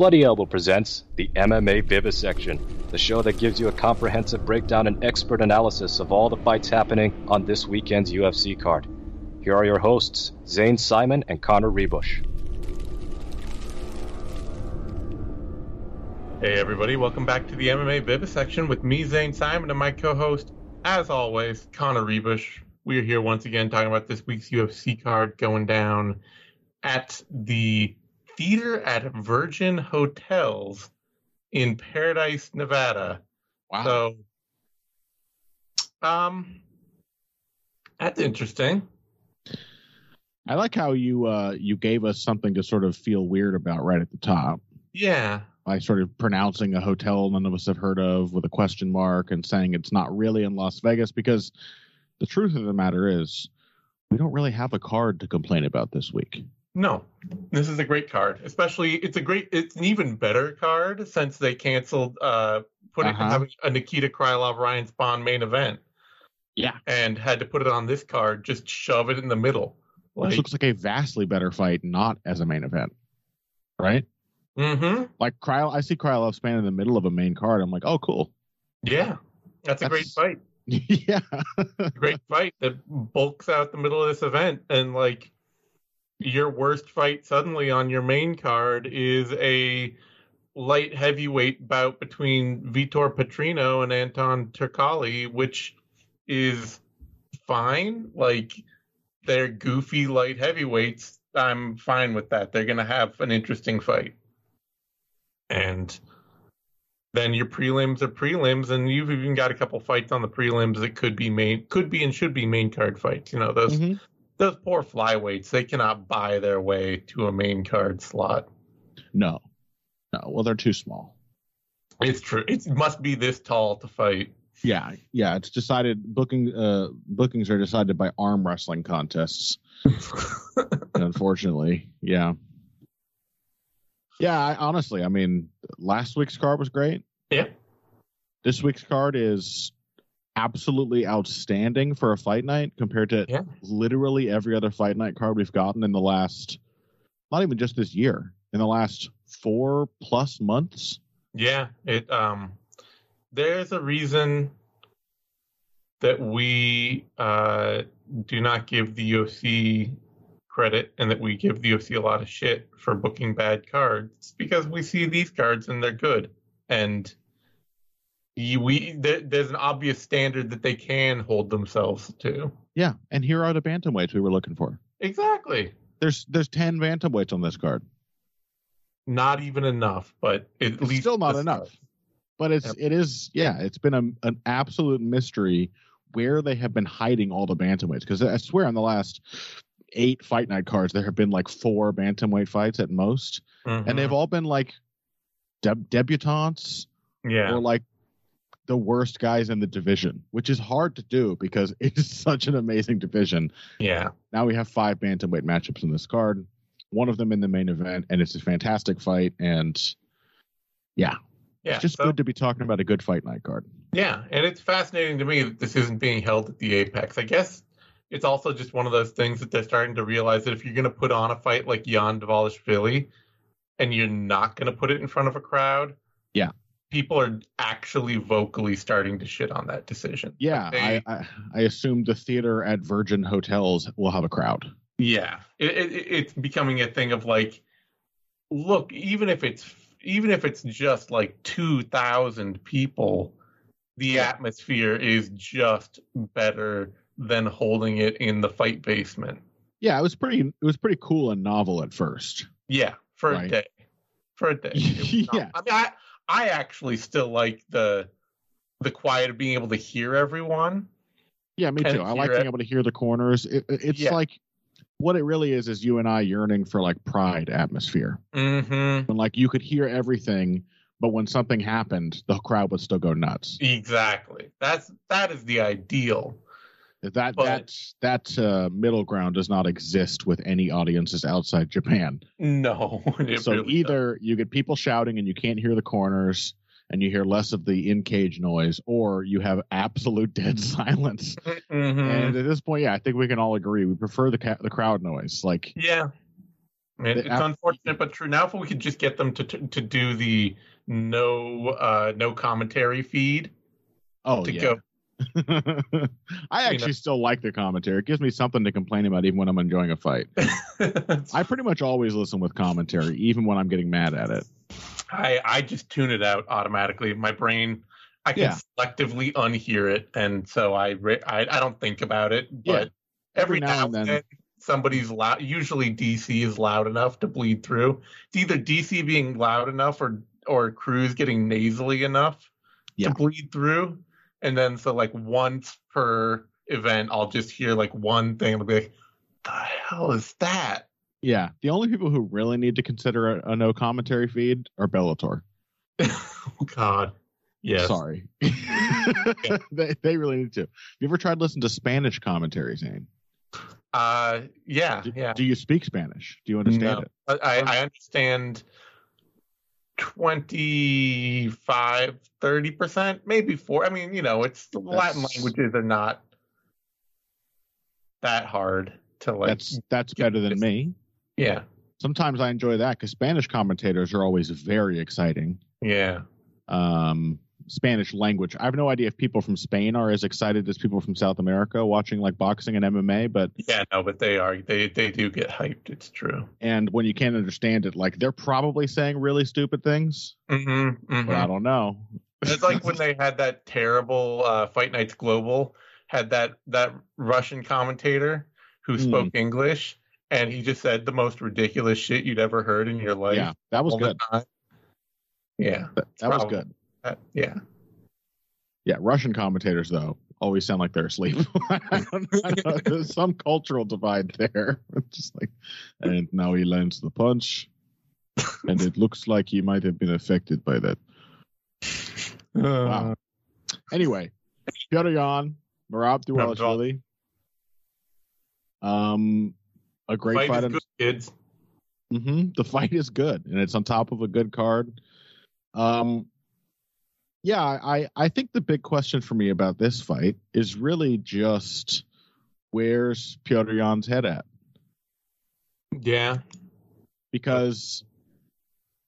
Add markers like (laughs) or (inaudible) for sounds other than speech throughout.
Bloody Elbow presents the MMA Vivisection, the show that gives you a comprehensive breakdown and expert analysis of all the fights happening on this weekend's UFC card. Here are your hosts, Zane Simon and Connor Ruebusch. Hey everybody, welcome back to the MMA Vivisection with me, Zane Simon, and my co-host, as always, Connor Ruebusch. We are here once again talking about this week's UFC card going down at the theater at Virgin Hotels in Paradise, Nevada. Wow. So, um, that's interesting. I like how you uh you gave us something to sort of feel weird about right at the top Yeah, by sort of pronouncing a hotel none of us have heard of with a question mark and saying it's not really in Las Vegas because the truth of the matter is we don't really have a card to complain about this week. No, this is a great card. Especially, it's a great, it's an even better card since they canceled, uh, putting Uh-huh. having a Nikita Krylov Ryan Spann main event. Yeah. and had to put it on this card, just shove it in the middle. Like, looks like a vastly better fight not as a main event. Right? mm-hmm. Like Kryl I see Krylov Spann in the middle of a main card. I'm like, "Oh, cool." Yeah, that's a great fight. (laughs) yeah. Great fight that bulks out the middle of this event, and like your worst fight suddenly on your main card is a light heavyweight bout between Vitor Petrino and Anton Turkalj, which is fine. Like they're goofy light heavyweights. I'm fine with that. They're gonna have an interesting fight. And then your prelims are prelims, and you've even got a couple fights on the prelims that could be main, could be and should be main card fights. You know those Mhm. Those poor flyweights. They cannot buy their way to a main card slot. No. No. Well, they're too small. It's true. It must be this tall to fight. Yeah, yeah. It's decided booking uh bookings are decided by arm wrestling contests. (laughs) unfortunately, yeah. Yeah, I, honestly, I mean, last week's card was great. yeah. This week's card is absolutely outstanding for a fight night compared to Yeah. literally every other fight night card we've gotten in the last, not even just this year, in the last four plus months. Yeah, it um there's a reason that we uh do not give the UFC credit and that we give the UFC a lot of shit for booking bad cards It's because we see these cards and they're good and you, we there, there's an obvious standard that they can hold themselves to. Yeah, and here are the bantamweights we were looking for. Exactly. There's there's ten bantamweights on this card. Not even enough, but at It's least still not enough. But it's Yep. it is yeah, it's been a, an absolute mystery where they have been hiding all the bantamweights because I swear on the last eight fight night cards there have been like four bantamweight fights at most, and mm-hmm. they've all been like deb- debutantes yeah. or like the worst guys in the division, which is hard to do because (laughs) it's such an amazing division. yeah. Now we have five bantamweight matchups in this card, one of them in the main event, and it's a fantastic fight. And yeah, Yeah. it's just so- good to be talking about a good fight night card. Yeah, and it's fascinating to me that this isn't being held at the Apex. I guess it's also just one of those things that they're starting to realize that if you're going to put on a fight like Yan Dvalishvili and you're not going to put it in front of a crowd, Yeah. People are actually vocally starting to shit on that decision. Yeah, Like, they- I, I I assume the theater at Virgin Hotels will have a crowd. Yeah, it, it, it's becoming a thing of like, look, even if it's even if it's just like two thousand people, the atmosphere is just better than holding it in the fight basement. Yeah, it was pretty it was pretty cool and novel at first. Yeah, for a day, for a day. (laughs) Not- Yeah. I mean, I I actually still like the the quiet of being able to hear everyone. Yeah, me too. I like hear being able to hear the corners. It, it- it's Yeah. like what it really is is you and I yearning for like pride atmosphere. Mm-hmm. When like you could hear everything, but when something happened, the crowd would still go nuts. Exactly. That's that is the ideal. That But- that that uh, middle ground does not exist with any audiences outside Japan. No. (laughs) so really either you get people shouting and you can't hear the corners and you hear less of the in cage noise, or you have absolute (laughs) dead silence. Mhm. And at this point, yeah, I think we can all agree we prefer the ca- the crowd noise. Like Yeah. And it's after- unfortunate but true. Now, if we could just get them to to, to do the no uh no commentary feed Oh to yeah. go. (laughs) I You actually know. still like the commentary. It gives me something to complain about even when I'm enjoying a fight. (laughs) I pretty much always listen with commentary, even when I'm getting mad at it. I I just tune it out automatically. My brain, I can Yeah. selectively unhear it, and so I I, I don't think about it. Yeah. But every, Every now, and then. somebody's loud. Usually DC is loud enough to bleed through. It's either DC being loud enough or or Cruz getting nasally enough Yeah. to bleed through. And then so like once per event, I'll just hear like one thing. I'll be like, "The hell is that?" Yeah, the only people who really need to consider a, a no commentary feed are Bellator. oh (laughs) God. Yes. Sorry, (laughs) they they really need to. You ever tried listening to Spanish commentary, Zane? Uh. Yeah. Do, Yeah. do you speak Spanish? Do you understand No. it? I, I understand 25, 30%, maybe four. I mean, you know, it's the Latin languages are not that hard to like. That's that's better than this- me. yeah. Sometimes I enjoy that because Spanish commentators are always very exciting. Yeah. um, Spanish language. I have no idea if people from Spain are as excited as people from South America watching like boxing and MMA, but Yeah. No, but they are. They they do get hyped. It's true. and when you can't understand it, like they're probably saying really stupid things, Mm-hmm, but I don't know. It's like when they had that terrible uh, Fight Nights Global had that that Russian commentator who Hmm. spoke English and he just said the most ridiculous shit you'd ever heard in your life. yeah, that was good. Yeah. That, that was good. Uh, yeah. Yeah, Russian commentators though always sound like they're asleep. (laughs) I don't I don't There's some cultural divide there. (laughs) It's just like, and now he lands the punch, and it looks like he might have been affected by that. Wow. Anyway, Piotr Yan, Merab Dvalishvili. Um, a great Fight fight. is good, kids. hmm The fight is good, and it's on top of a good card. Um, yeah, I I think the big question for me about this fight is really just where's Piotr Yan's head at Yeah. because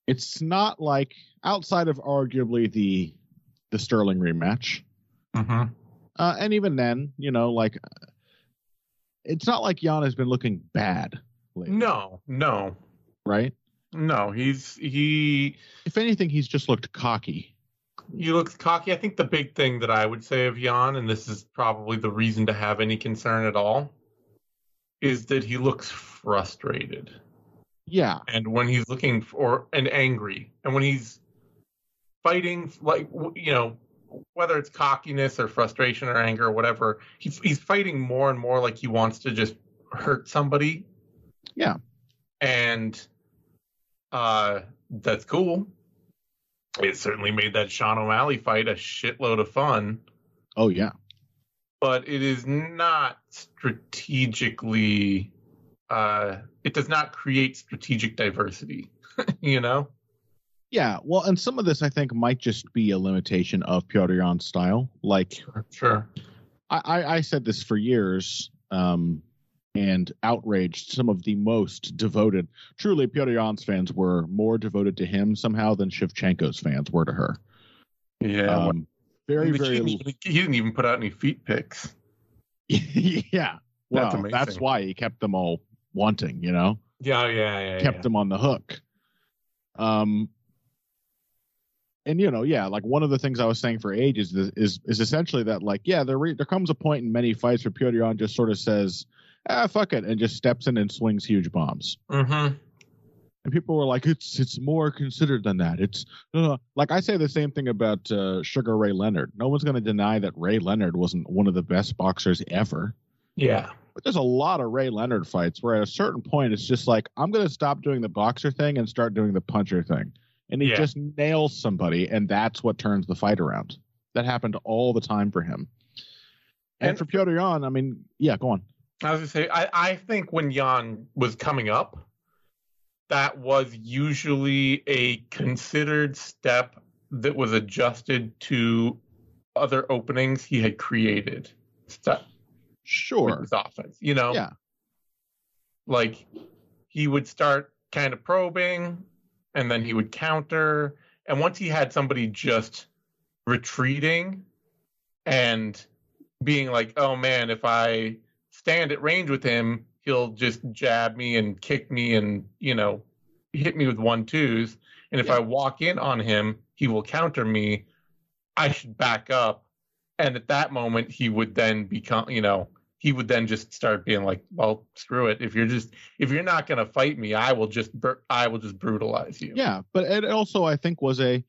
it's not like outside of arguably the the Sterling rematch. Mm-hmm. Uh, and even then, you know, like it's not like Yan has been looking bad. Lately, No, no, right? no. He's he If anything, he's just looked cocky. He looks cocky. I think the big thing that I would say of Yan, and this is probably the reason to have any concern at all, is that he looks frustrated. Yeah, and when he's looking for and angry and when he's fighting like you know whether it's cockiness or frustration or anger or whatever he, he's fighting more and more like he wants to just hurt somebody Yeah. and uh that's cool it certainly made that sean o'malley fight a shitload of fun Oh yeah. but it is not strategically uh it does not create strategic diversity (laughs) you know Yeah. Well, and some of this I think might just be a limitation of Piotr Yan's style. Like sure I, I, I said this for years, um, and outraged some of the most devoted. Truly, Piotr Yan's fans were more devoted to him somehow than Shevchenko's fans were to her. yeah Um, very, he, very. didn't, even- he didn't even put out any feet pics (laughs) yeah. Well, That's that's, why he kept them all wanting. You know. yeah yeah yeah kept yeah. them on the hook. Um, and you know, yeah, like one of the things I was saying for ages is is, is essentially that, like, yeah, there re- there comes a point in many fights where Piotr Yan just sort of says, "Ah, fuck it," and just steps in and swings huge bombs. mm-hmm. And people were like, "It's it's more considered than that." It's uh, like I say the same thing about uh, Sugar Ray Leonard. No one's going to deny that Ray Leonard wasn't one of the best boxers ever. yeah But there's a lot of Ray Leonard fights where at a certain point it's just like I'm going to stop doing the boxer thing and start doing the puncher thing, and he Yeah. just nails somebody, and that's what turns the fight around. That happened all the time for him. And, And- for Piotr Yan, I mean, yeah, go on. I was gonna say, I, I think when Yan was coming up, that was usually a considered step that was adjusted to other openings he had created stuff Sure. his offense. You know, Yeah. like he would start kind of probing, and then he would counter. And once he had somebody just retreating and being like, oh man, if I stand at range with him, he'll just jab me and kick me and, you know, hit me with one twos. And if Yeah. I walk in on him, he will counter me. I should back up. And at that moment, he would then become, you know, he would then just start being like, well, screw it. If you're just, if you're not going to fight me, I will just, I will just brutalize you. Yeah, but it also I think was a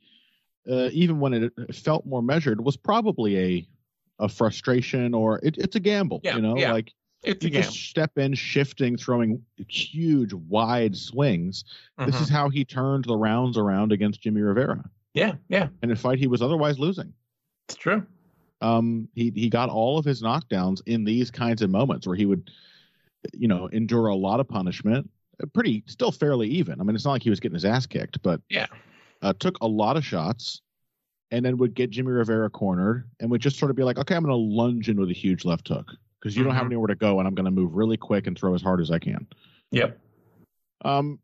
uh, even when it felt more measured was probably a a frustration or it, it's a gamble. Yeah, you know, yeah. like It's you a game. just step in, shifting, throwing huge wide swings. This Mhm. is how he turned the rounds around against Jimmy Rivera yeah, yeah, in a fight he was otherwise losing. it's true. Um, he he got all of his knockdowns in these kinds of moments where he would, you know, endure a lot of punishment. uh, Pretty still fairly even. I mean, it's not like he was getting his ass kicked, but Yeah. uh, took a lot of shots, and then would get Jimmy Rivera cornered, and would just sort of be like, okay, I'm going to lunge in with a huge left hook because you don't have Mhm. anywhere to go, and I'm going to move really quick and throw as hard as I can. Yep. Um,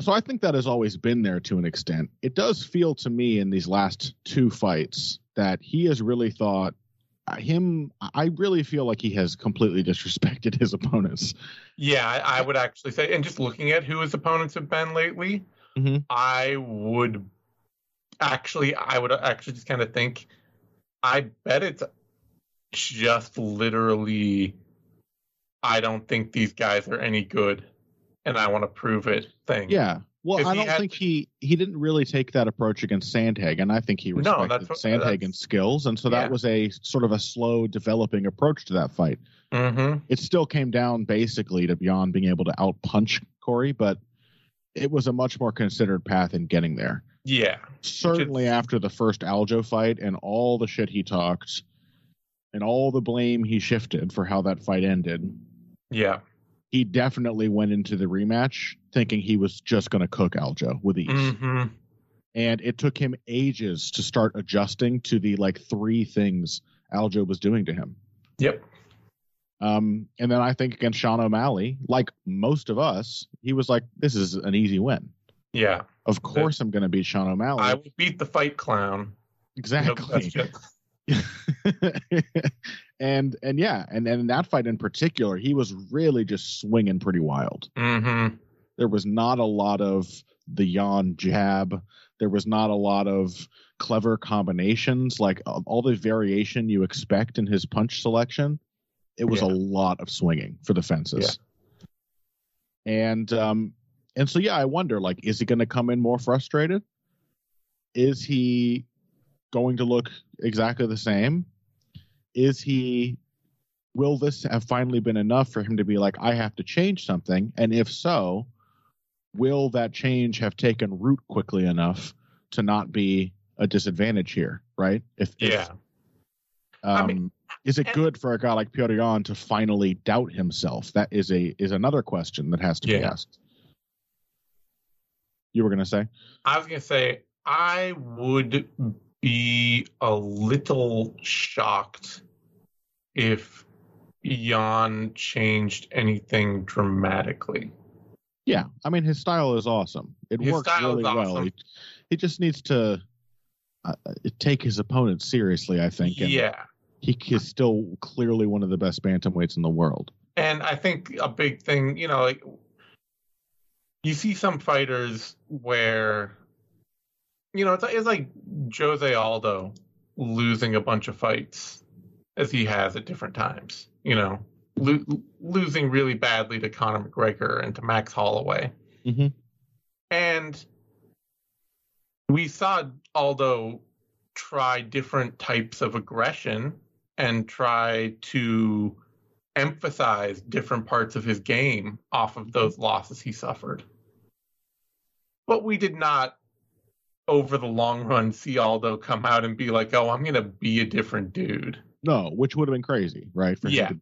so I think that has always been there to an extent. It does feel to me in these last two fights that he has really thought uh, him. I really feel like he has completely (laughs) disrespected his opponents. Yeah, I, I would actually say, and just looking at who his opponents have been lately, Mhm. I would actually, I would actually just kind of think, I bet it's just literally, I don't think these guys are any good, and I want to prove it. Thing. Yeah. Well, I he don't had- think he he didn't really take that approach against Sandhagen. I think he No, respected what- Sandhagen's skills, and so that Yeah. was a sort of a slow developing approach to that fight. Mm-hmm. it still came down basically to beyond being able to outpunch Corey, but it was a much more considered path in getting there. Yeah. Certainly after the first Aljo fight and all the shit he talked and all the blame he shifted for how that fight ended, Yeah. he definitely went into the rematch thinking he was just going to cook Aljo with ease. Mm-hmm. And it took him ages to start adjusting to the like three things Aljo was doing to him. Yep. Um, and then I think against Sean O'Malley, like most of us, he was like, "This is an easy win. Yeah. Of course, I'm going to beat Sean O'Malley." I will beat the fight clown. Exactly. question. (laughs) and and yeah, and and in that fight in particular, he was really just swinging pretty wild. Mm-hmm. There was not a lot of the Yan jab. There was not a lot of clever combinations, like all the variation you expect in his punch selection. It was Yeah. a lot of swinging for the fences. And um and so yeah, I wonder like is he going to come in more frustrated? Is he going to look exactly the same? Is he will this have finally been enough for him to be like I have to change something? And if so, will that change have taken root quickly enough to not be a disadvantage here, right? If, if, Yeah. um, I mean- is it good for a guy like Piotr Yan to finally doubt himself? That is a is another question that has to be asked. You were going to say? I was gonna say I would be a little shocked if Yan changed anything dramatically. Yeah, I mean his style is awesome. It His works really well. He, he just needs to uh, take his opponent seriously. I think. And Yeah. he is still clearly one of the best bantamweights in the world. And I think a big thing, you know, like you see some fighters where, you know, it's, it's like Jose Aldo losing a bunch of fights as he has at different times, you know, lo- losing really badly to Conor McGregor and to Max Holloway. Mhm. And we saw Aldo try different types of aggression and try to emphasize different parts of his game off of those losses he suffered. But we did not, over the long run, see Aldo come out and be like, oh, I'm going to be a different dude. No, which would have been crazy, right? For him Yeah. to-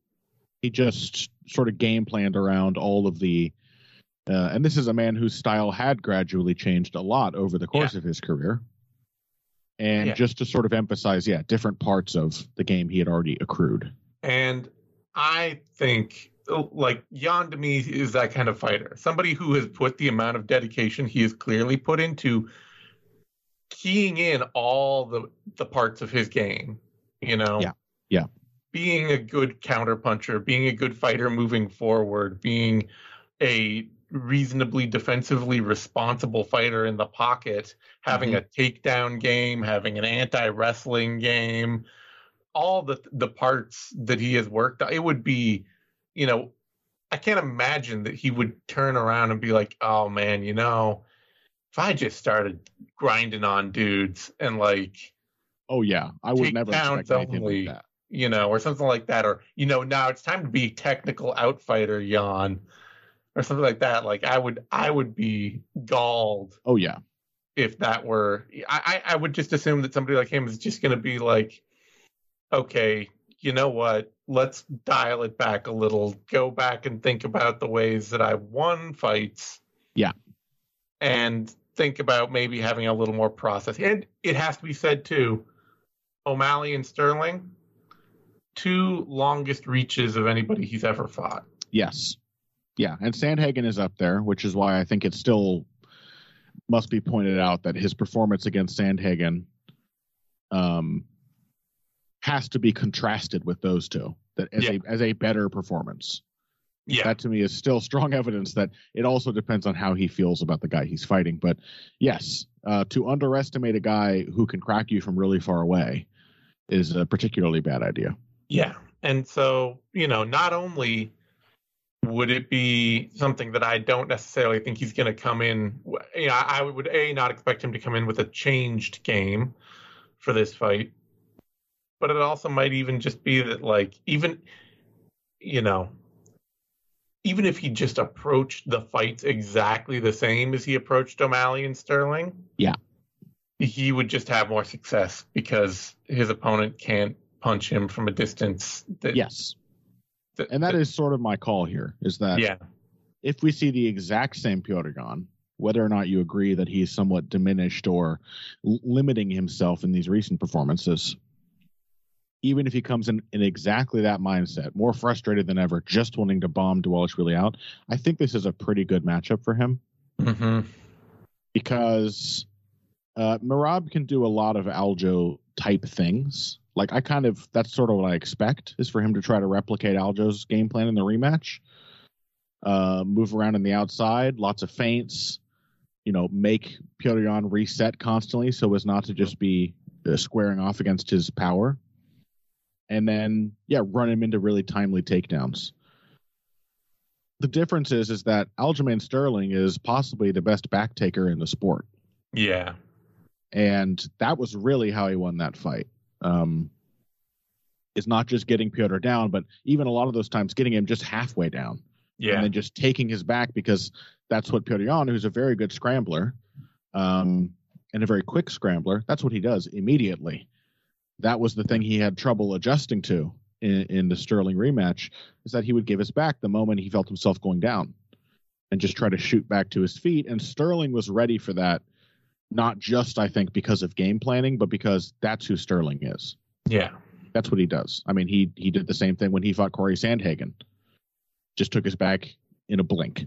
he just sort of game planned around all of the. Uh, and this is a man whose style had gradually changed a lot over the course of his career. And Yeah. just to sort of emphasize, yeah, different parts of the game he had already accrued. And I think like Yan to me is that kind of fighter. Somebody who has put the amount of dedication he has clearly put into keying in all the the parts of his game. You know. Yeah. Yeah. Being a good counterpuncher, being a good fighter moving forward, being a reasonably defensively responsible fighter in the pocket, having mm-hmm. a takedown game, having an anti-wrestling game, all the the parts that he has worked on, it would be, you know, I can't imagine that he would turn around and be like, "Oh man, you know, if I just started grinding on dudes and like, oh yeah, I would never expect anything only, like that." You know, or something like that, or you know, now it's time to be technical outfighter, Yan, or something like that. Like I would, I would be galled. Oh yeah, if that were, I, I would just assume that somebody like him is just going to be like, okay, you know what? Let's dial it back a little. Go back and think about the ways that I won fights. Yeah. And think about maybe having a little more process. And it has to be said too, O'Malley and Sterling, two longest reaches of anybody he's ever fought. Yes. Yeah, and Sandhagen is up there, which is why I think it still must be pointed out that his performance against Sandhagen um, has to be contrasted with those two. That as yeah. a as a better performance. Yeah. That to me is still strong evidence that it also depends on how he feels about the guy he's fighting. But yes, uh, to underestimate a guy who can crack you from really far away is a particularly bad idea. Yeah. And so, you know, not only would it be something that I don't necessarily think he's going to come in, you know, I would A, not expect him to come in with a changed game for this fight but it also might even just be that like even you know even if he just approached the fights exactly the same as he approached O'Malley and Sterling, yeah, he would just have more success because his opponent can't punch him from a distance. That, yes, that, and that, that is sort of my call here. Is that yeah, if we see the exact same Petr whether or not you agree that he's somewhat diminished or l- limiting himself in these recent performances, even if he comes in in exactly that mindset, more frustrated than ever, just wanting to bomb Dvalishvili out, I think this is a pretty good matchup for him. Mm-hmm. Because uh, Merab can do a lot of Aljo type things. Like I kind of that's sort of what I expect is for him to try to replicate Aljo's game plan in the rematch. Uh, move around on the outside, lots of feints. You know, make Yan reset constantly so as not to just be uh, squaring off against his power and then yeah, run him into really timely takedowns. The difference is is that Aljamain Sterling is possibly the best back taker in the sport. Yeah. And that was really how he won that fight. Um is not just getting Petr down, but even a lot of those times getting him just halfway down. Yeah. And then just taking his back because that's what Petr Yan, who's a very good scrambler, um, and a very quick scrambler, that's what he does immediately that was the thing he had trouble adjusting to in, in the Sterling rematch is that he would give his back the moment he felt himself going down and just try to shoot back to his feet. And Sterling was ready for that, not just I think because of game planning, but because that's who Sterling is. Yeah, that's what he does. I mean, he he did the same thing when he fought Corey Sandhagen, just took his back in a blink.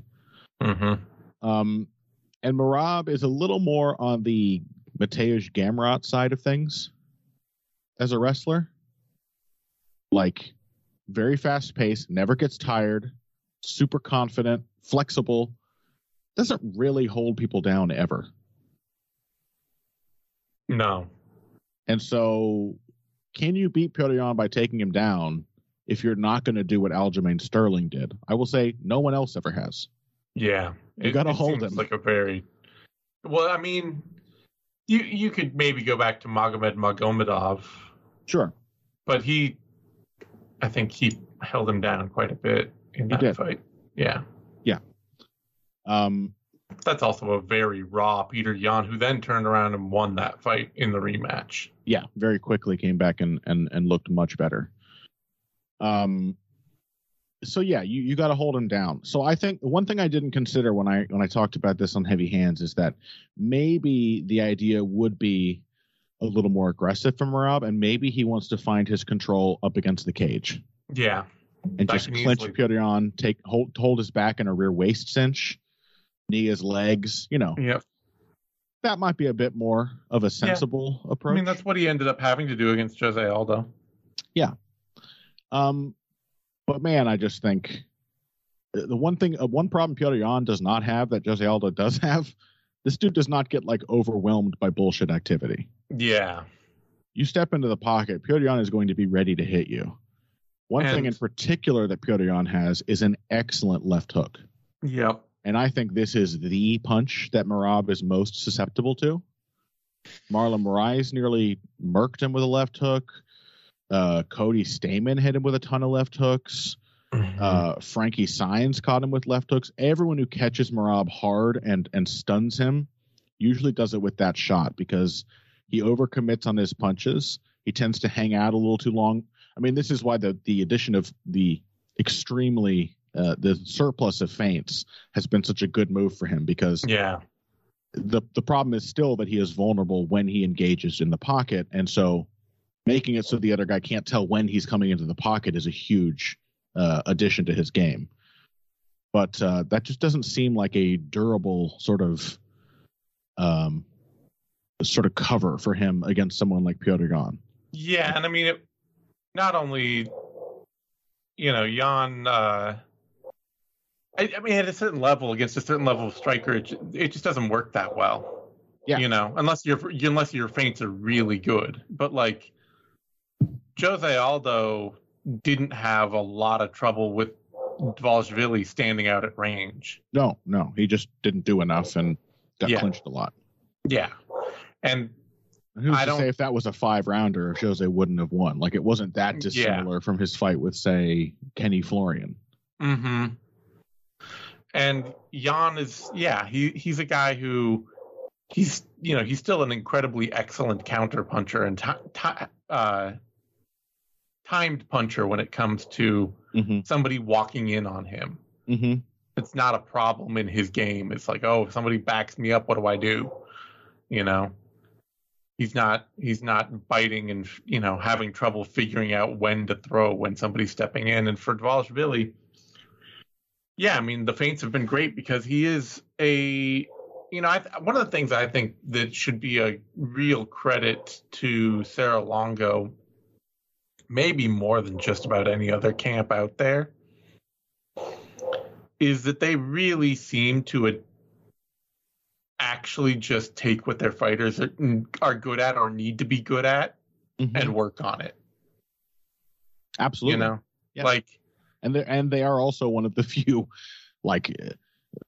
Mm-hmm. Um, and Merab is a little more on the Mateusz Gamrot side of things as a wrestler. Like very fast paced, never gets tired, super confident, flexible, doesn't really hold people down ever. No. And so, can you beat Petr Yan by taking him down if you're not going to do what Aljamain Sterling did? I will say no one else ever has. Yeah. You got to hold him. Like a very. Well, I mean, you you could maybe go back to Magomed Magomedov Sure. But he, I think he held him down quite a bit in that did. fight. Yeah. Yeah. Um, that's also a very raw Peter Yan, who then turned around and won that fight in the rematch. Yeah, very quickly came back and and and looked much better. Um, so yeah, you you got to hold him down. So I think one thing I didn't consider when I when I talked about this on Heavy Hands is that maybe the idea would be a little more aggressive from Rob, and maybe he wants to find his control up against the cage. Yeah. and That just clinch easily- Petr Yan, take hold hold his back in a rear waist cinch, knee his legs. You know Yep. that might be a bit more of a sensible I approach. I mean, that's what he ended up having to do against Jose Aldo. Yeah. Um, but man, I just think the the one thing, uh, one problem Piotr Yan does not have that Jose Aldo does (laughs) have, this dude does not get like overwhelmed by bullshit activity. Yeah. You step into the pocket, Piotr Yan is going to be ready to hit you. One thing in particular that Piotr Yan has is an excellent left hook. Yep. And I think this is the punch that Merab is most susceptible to. Marlon Moraes nearly murked him with a left hook. Uh, Cody Stamann hit him with a ton of left hooks. Mm-hmm. Uh, Frankie Saenz caught him with left hooks. Everyone who catches Merab hard and and stuns him usually does it with that shot because he overcommits on his punches. He tends to hang out a little too long. I mean, this is why the the addition of the extremely uh, the surplus of feints has been such a good move for him because yeah. the the problem is still that he is vulnerable when he engages in the pocket, and so making it so the other guy can't tell when he's coming into the pocket is a huge uh, addition to his game. But uh, that just doesn't seem like a durable sort of um, sort of cover for him against someone like Piotr Yan. Yeah, and I mean, it, not only, you know, Yan. Uh, I, I mean, at a certain level, against a certain level of striker, it, it just doesn't work that well. Yeah. You know, unless your unless your feints are really good, but like Jose Aldo didn't have a lot of trouble with Dvalishvili standing out at range. No, no, he just didn't do enough and got Yeah. clinched a lot. Yeah, and Who's I to don't- say if that was a five rounder, if Jose wouldn't have won? Like it wasn't that Yeah. dissimilar from his fight with, say, Kenny Florian. hmm And Yan is, yeah, he he's a guy who he's you know he's still an incredibly excellent counter puncher and ti ti- uh, timed puncher when it comes to Mm-hmm. somebody walking in on him. Mm-hmm. It's not a problem in his game. It's like, oh, if somebody backs me up, what do I do? You know, he's not he's not biting and you know having trouble figuring out when to throw when somebody's stepping in. And for Dvalishvili, yeah, I mean the feints have been great because he is a you know I, one of the things I think that should be a real credit to Serra Longo, maybe more than just about any other camp out there, is that they really seem to a, actually just take what their fighters are, are good at or need to be good at Mm-hmm. and work on it. Absolutely. You know, Yeah. like and they and they are also one of the (laughs) few, like,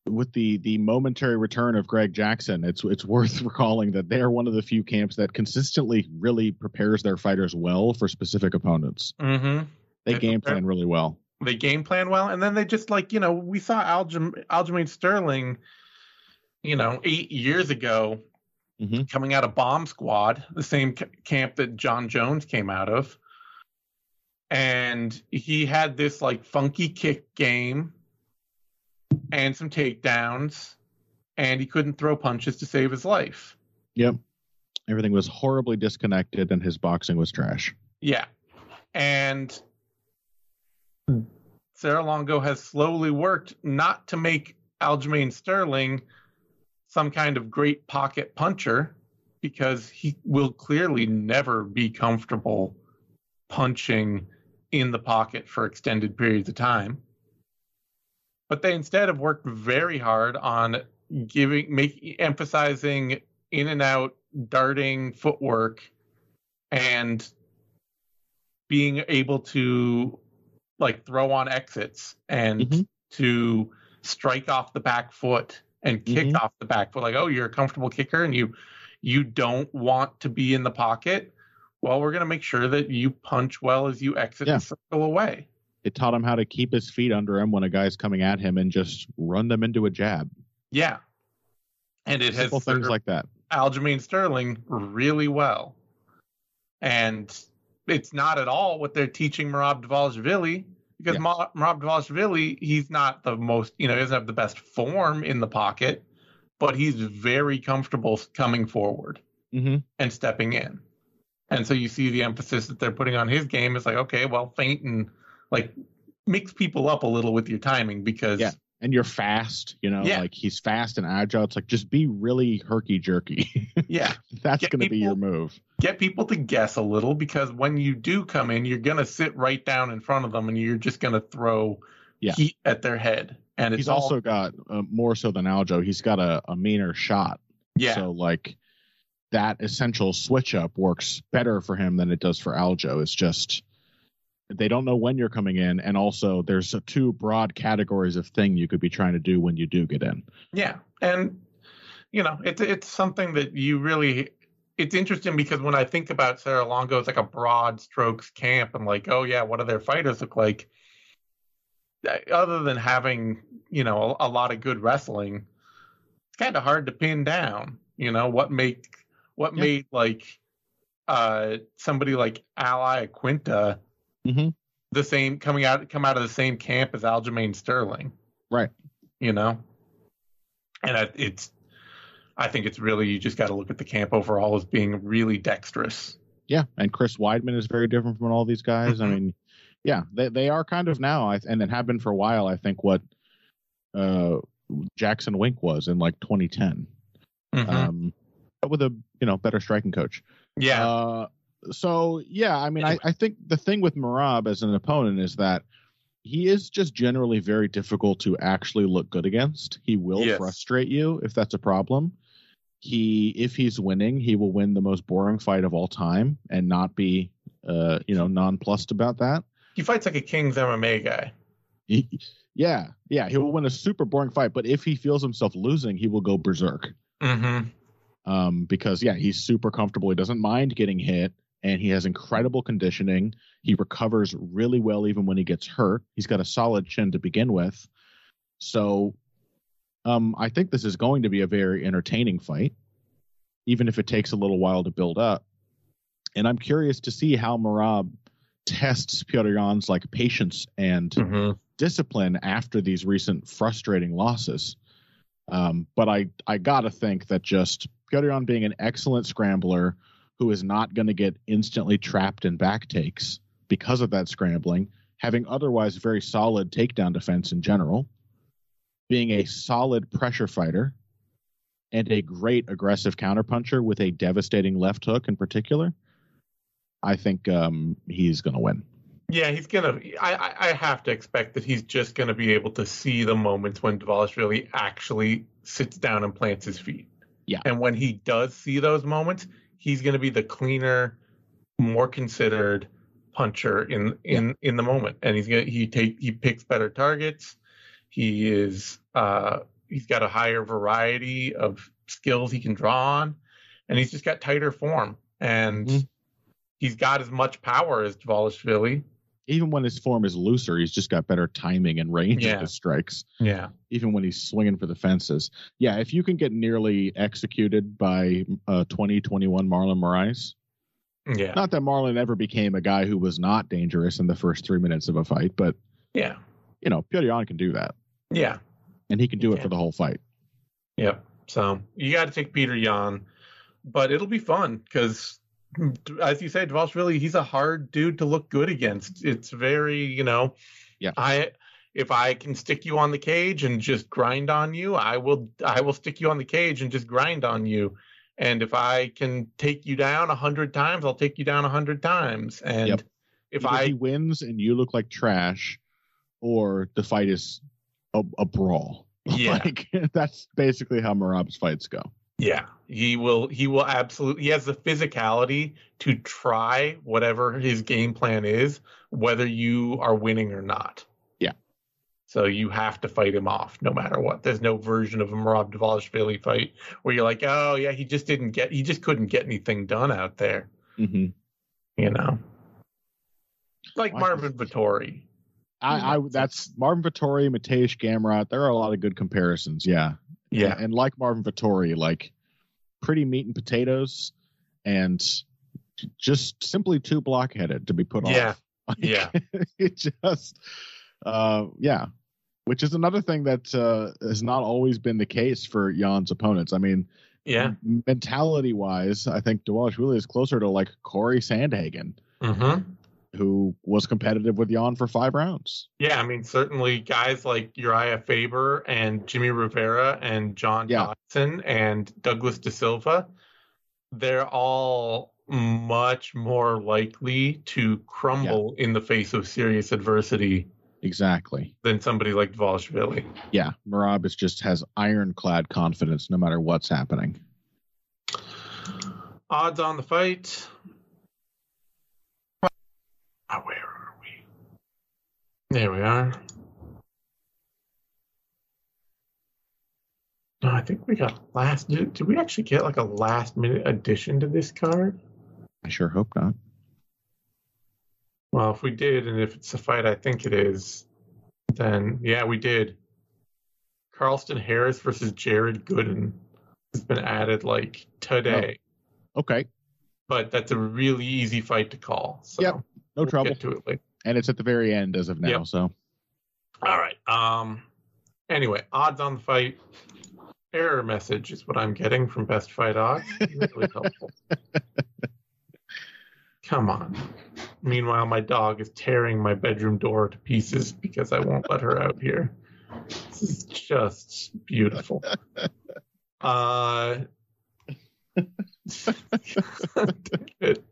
with the the momentary return of Greg Jackson. It's it's worth (laughs) recalling that they are one of the few camps that consistently really prepares their fighters well for specific opponents. mhm. They They game prepare- plan really well. they game plan well, and then they just like you know we saw Aljam- Aljamain Sterling, you know, eight years ago, Mhm. coming out of Bomb Squad, the same c- camp that Jon Jones came out of, and he had this like funky kick game and some takedowns, and he couldn't throw punches to save his life. Yep. Everything was horribly disconnected, and his boxing was trash. Yeah. And Serra Longo has slowly worked not to make Aljamain Sterling some kind of great pocket puncher because he will clearly never be comfortable punching in the pocket for extended periods of time. But they instead have worked very hard on giving make emphasizing in and out darting footwork and being able to like throw on exits and Mhm. to strike off the back foot and kick Mhm. off the back foot like oh you're a comfortable kicker and you you don't want to be in the pocket well we're going to make sure that you punch well as you exit Yeah. and circle away It taught him how to keep his feet under him when a guy's coming at him and just run them into a jab. yeah and it has things like that. Aljamain Sterling really well. And it's not at all what they're teaching Merab Dvalishvili because Yeah. Ma- Merab Dvalishvili, he's not the most, you know, he doesn't have the best form in the pocket, but he's very comfortable coming forward hmm and stepping in. And so you see the emphasis that they're putting on his game is like, okay, well, feint and like mix people up a little with your timing because Yeah. and you're fast, you know, Yeah. like he's fast and agile. It's like just be really herky jerky. (laughs) yeah, That's Get going to be your move. get people to guess a little because when you do come in, you're gonna sit right down in front of them and you're just gonna throw Yeah. heat at their head. And it's He's all, also got uh, more so than Aljo. He's got a, a meaner shot. yeah, So like that essential switch up works better for him than it does for Aljo. It's just they don't know when you're coming in, and also there's a two broad categories of thing you could be trying to do when you do get in. Yeah, and you know, it's it's something that you really. It's interesting because when I think about Serra Longo, it's like a broad strokes camp, and like, oh yeah, what do their fighters look like? Other than having you know a, a lot of good wrestling, it's kind of hard to pin down. You know what make what Yeah. made like uh somebody like Al Iaquinta Mm-hmm. the same coming out come out of the same camp as Aljamain Sterling Right. you know and I, it's i think it's really you just got to look at the camp overall as being really dexterous Yeah, and Chris Weidman is very different from all these guys. I Mhm. mean, yeah, they they are kind of now, and then have been for a while. I think what uh, Jackson Wink was in like 2010, um, but with a you know better striking coach. yeah Uh, so yeah, I mean, I, I think the thing with Merab as an opponent is that he is just generally very difficult to actually look good against. He will Yes. frustrate you if that's a problem. He, if he's winning, he will win the most boring fight of all time and not be, uh, you know, nonplussed about that. he fights like a king's mma guy He, yeah, yeah, he will win a super boring fight, but if he feels himself losing, he will go berserk. mm-hmm um, because yeah, he's super comfortable. He doesn't mind getting hit, and he has incredible conditioning. He recovers really well even when he gets hurt. He's got a solid chin to begin with, so um, I think this is going to be a very entertaining fight, even if it takes a little while to build up. And I'm curious to see how Merab tests Piotr Yan's like patience and mm-hmm discipline after these recent frustrating losses. Um, but I, I gotta think that just Piotr Yan being an excellent scrambler who is not going to get instantly trapped in back takes because of that scrambling, having otherwise very solid takedown defense in general, being a solid pressure fighter, and a great aggressive counterpuncher with a devastating left hook in particular, I think um, he's going to win. yeah he's gonna I, I i have to expect that he's just gonna be able to see the moments when Dvalishvili actually sits down and plants his feet Yeah. and when he does see those moments he's gonna be the cleaner more considered puncher in in in the moment. And he's gonna he take he picks better targets. He is uh he's got a higher variety of skills he can draw on. And he's just got tighter form. And Mhm. he's got as much power as Dvalishvili. Even when his form is looser, he's just got better timing and range Yeah. of his strikes. Yeah. Even when he's swinging for the fences, yeah. If you can get nearly executed by uh, 2021 Marlon Moraes, Yeah. not that Marlon ever became a guy who was not dangerous in the first three minutes of a fight, but Yeah. you know, Piotr Yan can do that, Yeah. and he can do He it can. for the whole fight. Yep. So you got to take Peter Yan, but it'll be fun because, as you say, really he's a hard dude to look good against. It's very, you know, Yeah. I if I can stick you on the cage and just grind on you, I will. I will stick you on the cage and just grind on you. And if I can take you down a hundred times, I'll take you down a hundred times. And Yep. if Either I he wins and you look like trash, or the fight is a, a brawl. (laughs) Yeah. like (laughs) that's basically how Merab's fights go. Yeah, he will. He will absolutely. He has the physicality to try whatever his game plan is, whether you are winning or not. Yeah. So you have to fight him off no matter what. There's no version of a Merab Dvalishvili fight where you're like, oh yeah, he just didn't get. He just couldn't get anything done out there. hmm You know, like Why- Marvin Vettori. I, I that's Marvin Vettori, Mateusz Gamrot. There are a lot of good comparisons. Yeah, Yeah. and like Marvin Vettori, like pretty meat and potatoes, and just simply too blockheaded to be put Yeah. off. (laughs) Like, Yeah. (laughs) it just, uh, yeah, which is another thing that uh, has not always been the case for Yan's opponents. I mean, Yeah. mentality wise, I think Dvalishvili is closer to like Corey Sandhagen. Mm-hmm. Who was competitive with Yan for five rounds. Yeah, I mean, certainly guys like Uriah Faber and Jimmy Rivera and John Yeah. Dodson and Douglas De Silva, they're all much more likely to crumble in the face of serious adversity Exactly. than somebody like Dvalishvili. Yeah, Merab is just has ironclad confidence no matter what's happening. Odds on the fight. Ah, where are we? There we are. No, I think we got last. Did, did we actually get like a last minute addition to this card? I sure hope not. Well, if we did, and if it's a fight, I think it is, then yeah, we did. Carlston Harris versus Jared Gooden has been added like today, oh, Okay, but that's a really easy fight to call. So Yep, no we'll trouble. Get to it later. And it's at the very end as of now. Yep. So All right. Um. Anyway, odds on the fight. Error message is what I'm getting from Best Fight Odds. Really helpful. (laughs) Come on. Meanwhile, my dog is tearing my bedroom door to pieces because I won't let her out here. This is just beautiful. (laughs) Uh. (laughs) it-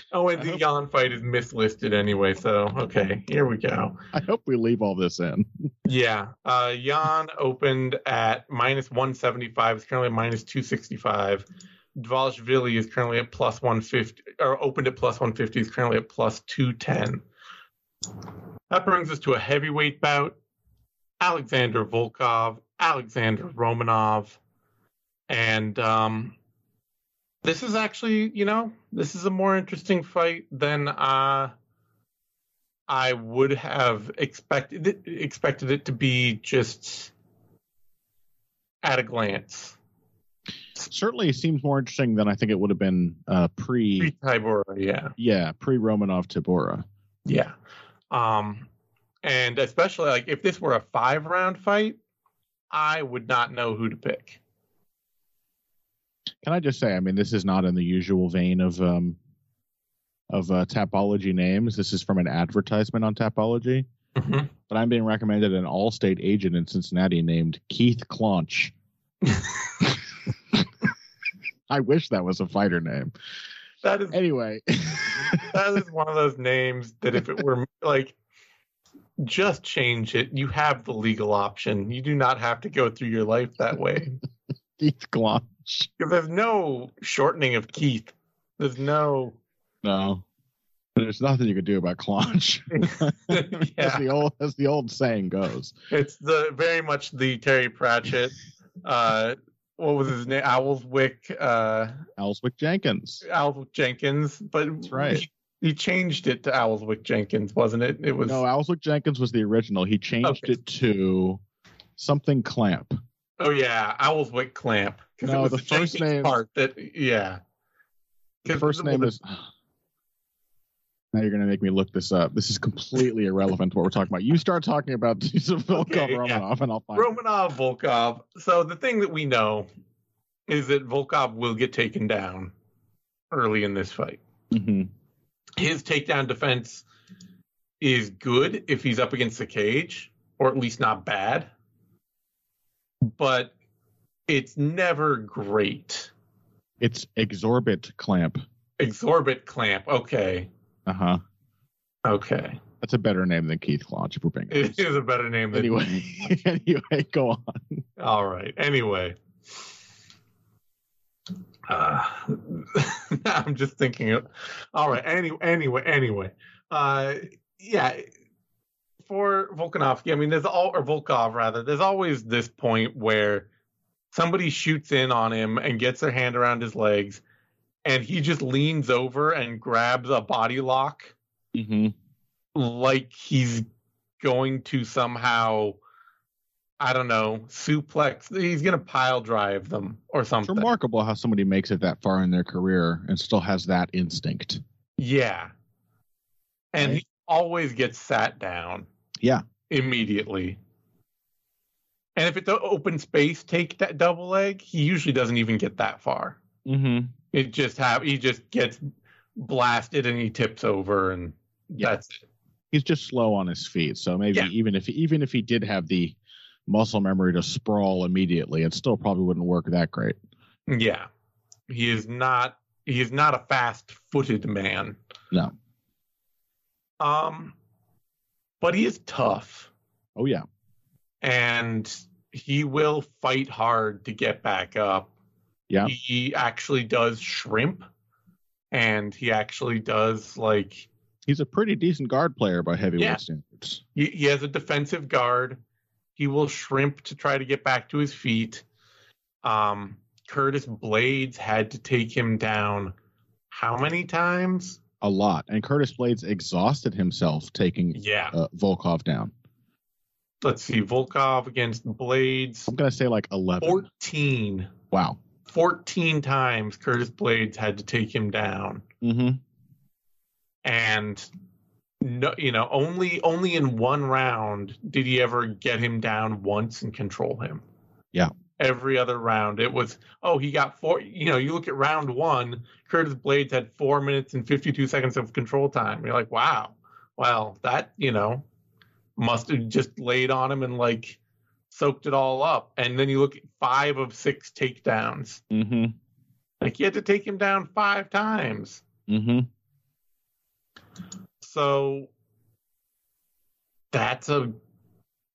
(laughs) oh, and I the hope- Yan fight is mislisted anyway. So okay, here we go. I hope we leave all this in. (laughs) Yeah. Uh Yan opened at minus 175. It's currently minus 265. Dvalishvili is currently at plus 150, or opened at plus 150. Is currently at plus 210. That brings us to a heavyweight bout. Alexander Volkov, Alexander Romanov. And um, this is actually, you know, this is a more interesting fight than uh, I would have expected it, expected it to be just at a glance. Certainly seems more interesting than I think it would have been uh, pre-Tybura, yeah. Yeah, pre Romanov Tybura. Yeah. Um, and especially like if this were a five round fight, I would not know who to pick. Can I just say, I mean, this is not in the usual vein of um, of uh, Tapology names. This is from an advertisement on Tapology, Mhm. but I'm being recommended an Allstate agent in Cincinnati named Keith Claunch. (laughs) I wish that was a fighter name. That is Anyway, (laughs) that is one of those names that if it were like just change it. You have the legal option. You do not have to go through your life that way. (laughs) Keith Claunch. There's no shortening of Keith. There's no No, there's nothing you could do about Claunch, (laughs) (laughs) as the old as the old saying goes. It's the very much the Terry Pratchett. Uh, what was his name? Owlswick. Uh, Ellswick Jenkins. Owlswick Jenkins. But That's right. He, he changed it to Owlswick Jenkins, wasn't it? It was. No, Ellswick Jenkins was the original. He changed Okay. it to something Clamp. oh yeah, Owlswick Clamp. 'Cause it No, was the first name- part that yeah. The 'Cause first the- name the- is. Now you're going to make me look this up. This is completely irrelevant to what we're talking about. You start talking about (laughs) Volkov Okay, yeah. Romanov, and I'll find. Romanov Volkov. So the thing that we know is that Volkov will get taken down early in this fight. Mhm. his takedown defense is good if he's up against the cage, or at least not bad. But it's never great. It's Exorbit Clamp. Exorbit clamp. Okay. Uh huh. Okay. That's a better name than Keith Claunch, if we're being It honest. is a better name than. Anyway, (laughs) anyway, go on. All right. Anyway. Uh, (laughs) I'm just thinking of. All right. Anyway, anyway, anyway. Uh, yeah. For Volkanovski, I mean, there's all or Volkov rather. There's always this point where somebody shoots in on him and gets their hand around his legs, and he just leans over and grabs a body lock Mm-hmm. like he's going to somehow I don't know, suplex he's gonna pile drive them or something. It's remarkable how somebody makes it that far in their career and still has that instinct. yeah. And Right. he always gets sat down Yeah. immediately. And if it's an open space take that double leg, he usually doesn't even get that far. Mm-hmm. It just have he just gets blasted and he tips over and Yeah. That's it. He's just slow on his feet. So maybe Yeah. even if even if he did have the muscle memory to sprawl immediately, it still probably wouldn't work that great. Yeah. He is not he is not a fast footed man. No. Um but he is tough Oh yeah. And he will fight hard to get back up. Yeah. He actually does shrimp and he actually does like He's a pretty decent guard player by heavyweight Yeah. standards. he, he has a defensive guard. He will shrimp to try to get back to his feet. Um, Curtis Blaydes had to take him down how many times? A lot. And Curtis Blaydes exhausted himself taking Yeah. uh, Volkov down. Let's see. Volkov against Blaydes. I'm gonna say like eleven. 14. Wow. 14 times Curtis Blaydes had to take him down. Mm-hmm. And no, you know, only only in one round did he ever get him down once and control him. Yeah. Every other round, it was oh he got four. You know, you look at round one, Curtis Blaydes had four minutes and fifty two seconds of control time. You're like, wow, well that you know must have just laid on him and like soaked it all up. And then you look at five of six takedowns. Mm-hmm. Like you had to take him down five times. Mm-hmm. So that's a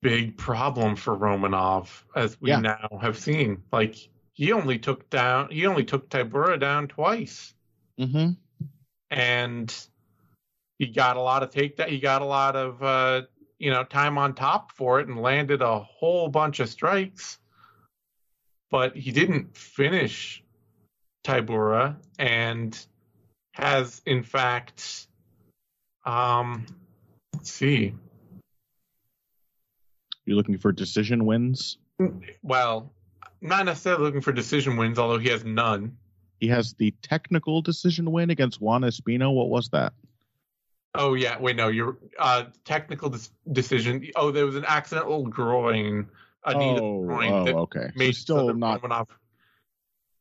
big problem for Romanov, as we Yeah. now have seen. Like he only took down he only took Tybura down twice. Mm-hmm. And he got a lot of take that he got a lot of uh you know time on top for it and landed a whole bunch of strikes. But he didn't finish Tybura and has in fact um let's see You're looking for decision wins. well not necessarily looking for decision wins although he has none He has the technical decision win against Juan Espino. What was that? Oh yeah wait no you're uh technical dis- decision oh there was an accidental groin a knee to the oh, groin oh, that okay. Made so still not. Romanov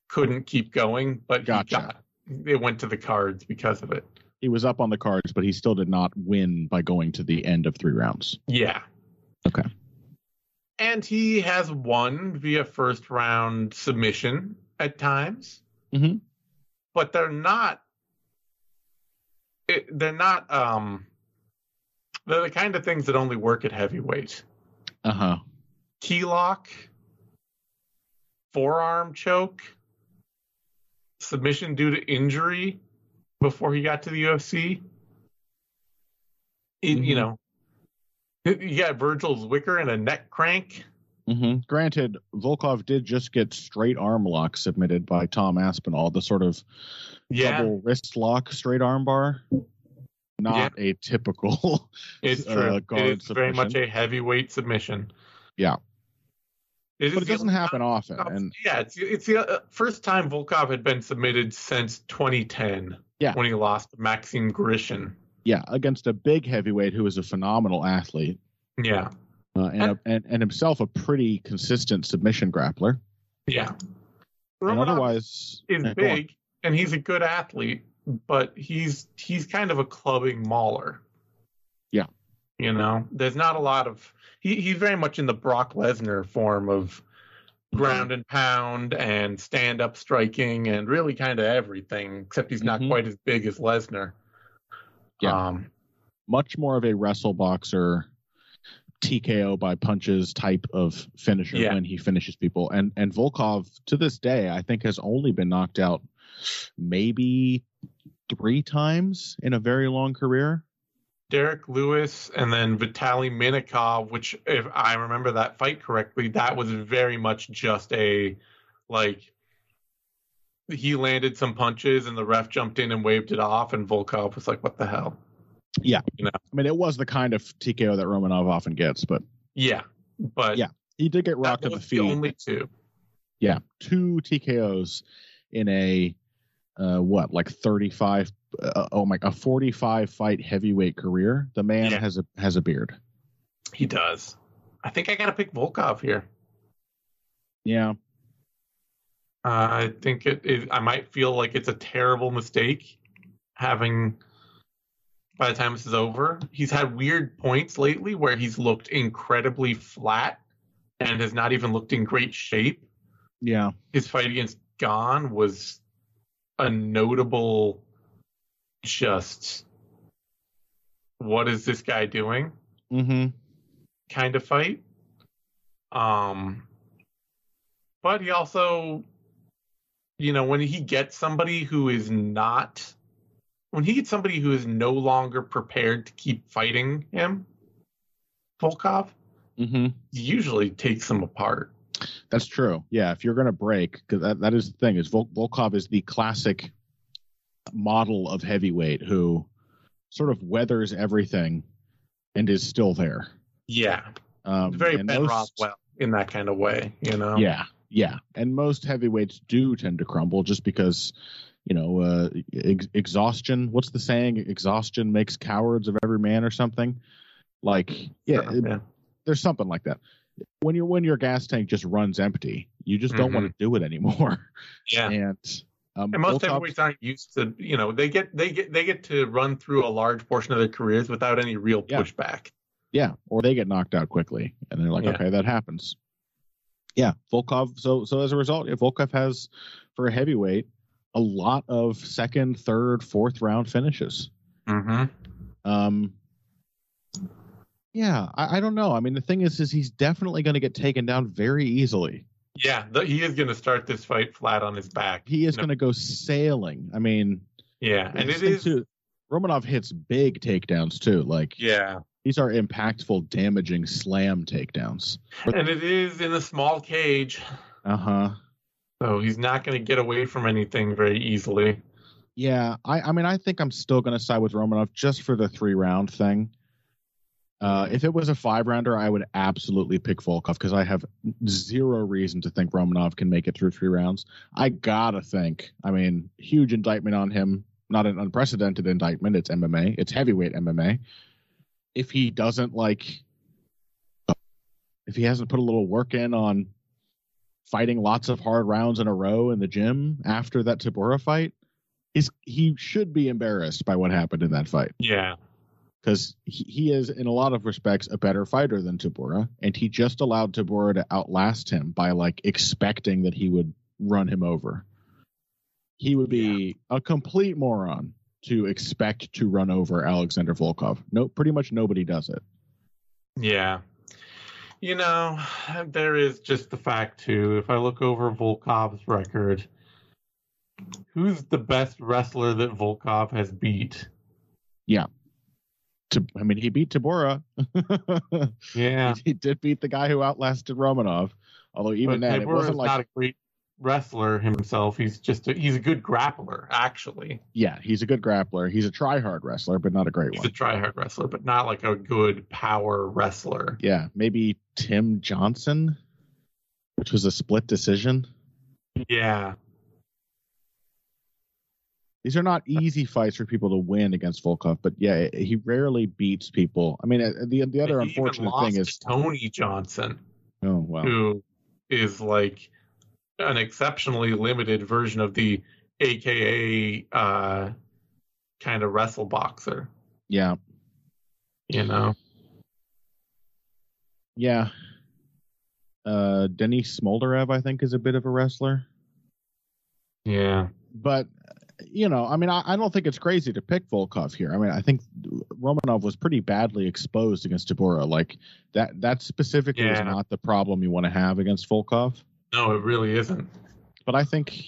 couldn't keep going but Gotcha. got it went to the cards because of it He was up on the cards, but he still did not win by going to the end of three rounds. Yeah. Okay. And he has won via first round submission at times, Mhm. but they're not. It, they're not. Um, they're the kind of things that only work at heavyweight. Uh huh. Key lock, forearm choke, submission due to injury before he got to the UFC. It- You Mhm. know, you got Virgil's wicker and a neck crank. Hmm Granted, Volkov did just get straight arm lock submitted by Tom Aspinall, the sort of Yeah, double wrist lock straight arm bar. Not a typical. (laughs) it's uh, true. guard it is very much a heavyweight submission. Yeah. It but it doesn't the happen time often. And yeah, it's it's the uh, first time Volkov had been submitted since 2010. Yeah. when he lost to Maxime Grishin. yeah, against a big heavyweight who is a phenomenal athlete Yeah, uh, and, a, and and himself a pretty consistent submission grappler. yeah. And Romanov otherwise, is yeah, big and he's a good athlete, but he's he's kind of a clubbing mauler. Yeah. You know, there's not a lot of he, he's very much in the Brock Lesnar form of ground and pound and stand up striking and really kind of everything, except he's not Mhm. quite as big as Lesnar. Yeah. Um, much more of a wrestle boxer TKO by punches type of finisher Yeah. when he finishes people. And and Volkov to this day, I think has only been knocked out maybe three times in a very long career. Derrick Lewis and then Vitaly Minakov, which, if I remember that fight correctly, that was very much just a like he landed some punches and the ref jumped in and waved it off, and Volkov was like, "What the hell?" I mean, it was the kind of TKO that Romanov often gets, but Yeah, but Yeah, he did get rocked to the feet. only two. yeah, two TKOs in a uh, what like 35 uh, oh my a 45 fight heavyweight career. The man Yeah. has a has a beard. He does. I think I gotta pick Volkov here. Yeah. Uh, I think it. I might feel like it's a terrible mistake having by the time this is over. He's had weird points lately where he's looked incredibly flat and has not even looked in great shape. Yeah. His fight against Gane was a notable just what is this guy doing Mm-hmm. kind of fight. Um but he also you know when he gets somebody who is not when he gets somebody who is no longer prepared to keep fighting him Volkov Mm-hmm. usually takes them apart. That's true. Yeah, if you're going to break, because that, that is the thing, is Vol- Volkov is the classic model of heavyweight who sort of weathers everything and is still there. Yeah. Um, Very Ben most- Rothwell in that kind of way, you know. Yeah, yeah, and most heavyweights do tend to crumble just because, you know, uh, ex- exhaustion. What's the saying? Exhaustion makes cowards of every man, or something. Like, yeah, Sure, yeah. there's something like that. When your when your gas tank just runs empty, you just don't want to do it anymore. Yeah. And um, And most Volkov- heavyweights aren't used to, you know, they get they get they get to run through a large portion of their careers without any real Yeah. pushback. Yeah, or they get knocked out quickly, and they're like, Yeah. okay, that happens. Yeah, Volkov. So so as a result, if Volkov has for a heavyweight a lot of second, third, fourth round finishes. Mm-hmm. Um, yeah, I, I don't know. I mean, the thing is, is he's definitely going to get taken down very easily. Yeah, the, he is going to start this fight flat on his back. He is No. going to go sailing. I mean, Yeah, and it is. too- Romanov hits big takedowns too. Like Yeah, these are impactful, damaging slam takedowns. and it is in a small cage, Uh huh. So he's not going to get away from anything very easily. Yeah, I, I mean, I think I'm still going to side with Romanov just for the three round thing. Uh, if it was a five rounder, I would absolutely pick Volkov because I have zero reason to think Romanov can make it through three rounds. I gotta think. I mean, huge indictment on him. Not an unprecedented indictment. It's MMA. It's heavyweight MMA. If he doesn't like, if he hasn't put a little work in on fighting lots of hard rounds in a row in the gym after that Tybura fight, is he should be embarrassed by what happened in that fight Yeah, because he, he is in a lot of respects a better fighter than Tybura, and he just allowed Tybura to outlast him by like expecting that he would run him over. He would be a complete moron to expect to run over Alexander Volkov. No, pretty much nobody does it. yeah. You know, there is just the fact too. If I look over Volkov's record, who's the best wrestler that Volkov has beat? Yeah. To, I mean, he beat Tybura. (laughs) Yeah, he did beat the guy who outlasted Romanov. Although even but then, it wasn't like not a great wrestler himself. He's just a, he's a good grappler, actually. yeah, he's a good grappler. He's a try-hard wrestler, but not a great He's one. He's a try-hard wrestler, but not like a good power wrestler. yeah, maybe Tim Johnson, which was a split decision. Yeah, These are not easy fights for people to win against Volkov, but yeah, he rarely beats people. I mean, uh, the the other unfortunate thing is, to Tony Johnson, oh wow, who is like an exceptionally limited version of the AKA uh, kind of wrestle boxer. yeah, You know, yeah. Uh, Denis Smoldarev, I think, is a bit of a wrestler, yeah, but you know, I mean, I, I don't think it's crazy to pick Volkov here. I mean, I think Romanov was pretty badly exposed against Tybura. Like that, that specifically is not the problem you want to have against Volkov. No, it really isn't. but I think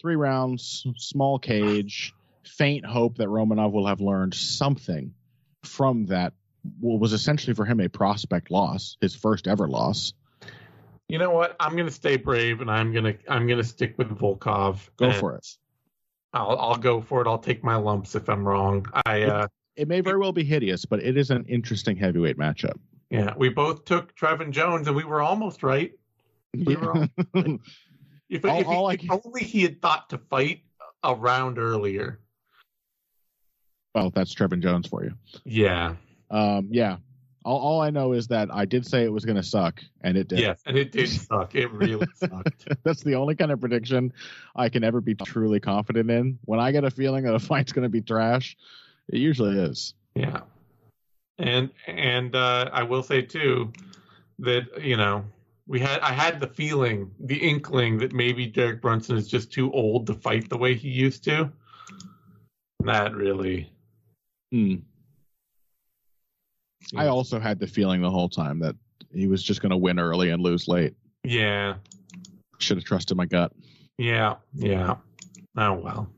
three rounds, small cage, faint hope that Romanov will have learned something from that. What was essentially for him a prospect loss, his first ever loss. You know what? I'm gonna stay brave, and I'm gonna I'm gonna stick with Volkov. Go for it. I'll I'll go for it. I'll take my lumps if I'm wrong. I uh It may very well be hideous, but it is an interesting heavyweight matchup. yeah, we both took Trevin Jones, and we were almost right. We were all- If, All- if, he- all I if only he had thought to fight a round earlier. well, that's Trevin Jones for you. Yeah. Um, yeah. All, all I know is that I did say it was going to suck, and it did. Yes, and it did suck. It really (laughs) sucked. That's the only kind of prediction I can ever be truly confident in. When I get a feeling that a (laughs) fight's going to be trash, it usually is. Yeah. And and uh, I will say too that you know we had I had the feeling, the inkling that maybe Derek Brunson is just too old to fight the way he used to. That really. Hmm. I also had the feeling the whole time that he was just going to win early and lose late. Yeah. Should have trusted my gut. Yeah. Yeah. Oh well.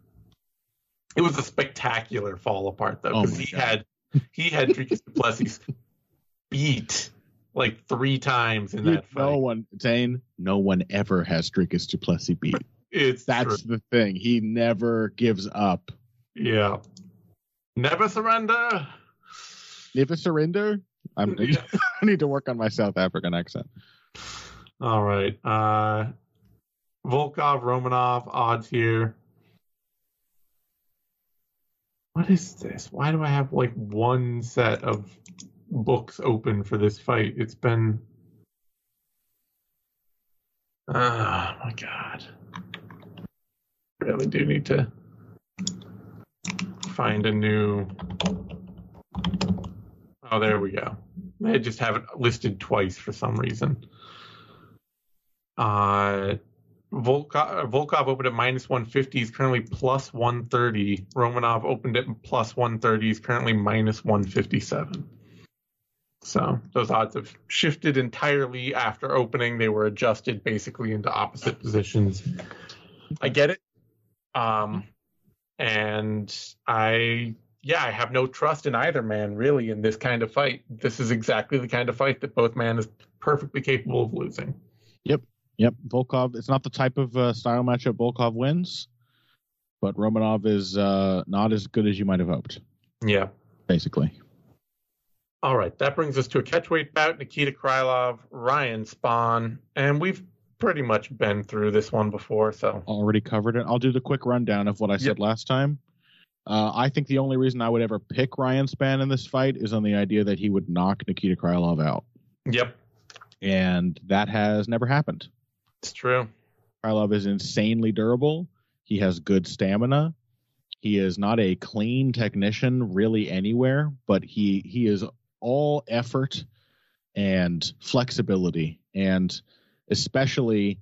It was a spectacular fall apart though, Oh because my he God. had he had Dricus du Plessis (laughs) beat like three times in that fight. no one, Zane, no one ever has Dricus du Plessis beat. it's That's true. the thing. He never gives up. yeah. Never surrender. Never surrender. I'm, (laughs) Yeah. (laughs) I need to work on my South African accent. All right. Uh Volkov, Romanov, odds here. What is this? Why do I have like one set of books open for this fight? It's been Oh my god. Really do need to find a new Oh, there we go. I just have it listed twice for some reason. Uh, Volkov, Volkov opened at minus 150. He's currently plus 130. Romanov opened at plus 130. He's currently minus 157. So those odds have shifted entirely after opening. They were adjusted basically into opposite positions. I get it. Um, and I, yeah, I have no trust in either man really in this kind of fight. This is exactly the kind of fight that both man is perfectly capable of losing. Yep, Yep. Volkov. It's not the type of uh, style matchup Volkov wins, but Romanov is uh, not as good as you might have hoped. Yeah. Basically, All right, that brings us to a catchweight bout: Nikita Krylov, Ryan Spann, and we've pretty much been through this one before. So already covered it. I'll do the quick rundown of what I said last time. Uh, I think the only reason I would ever pick Ryan Spann in this fight is on the idea that he would knock Nikita Krylov out, yep, and that has never happened. it's true. Krylov is insanely durable. He has good stamina. He is not a clean technician really anywhere, but he he is all effort and flexibility, and especially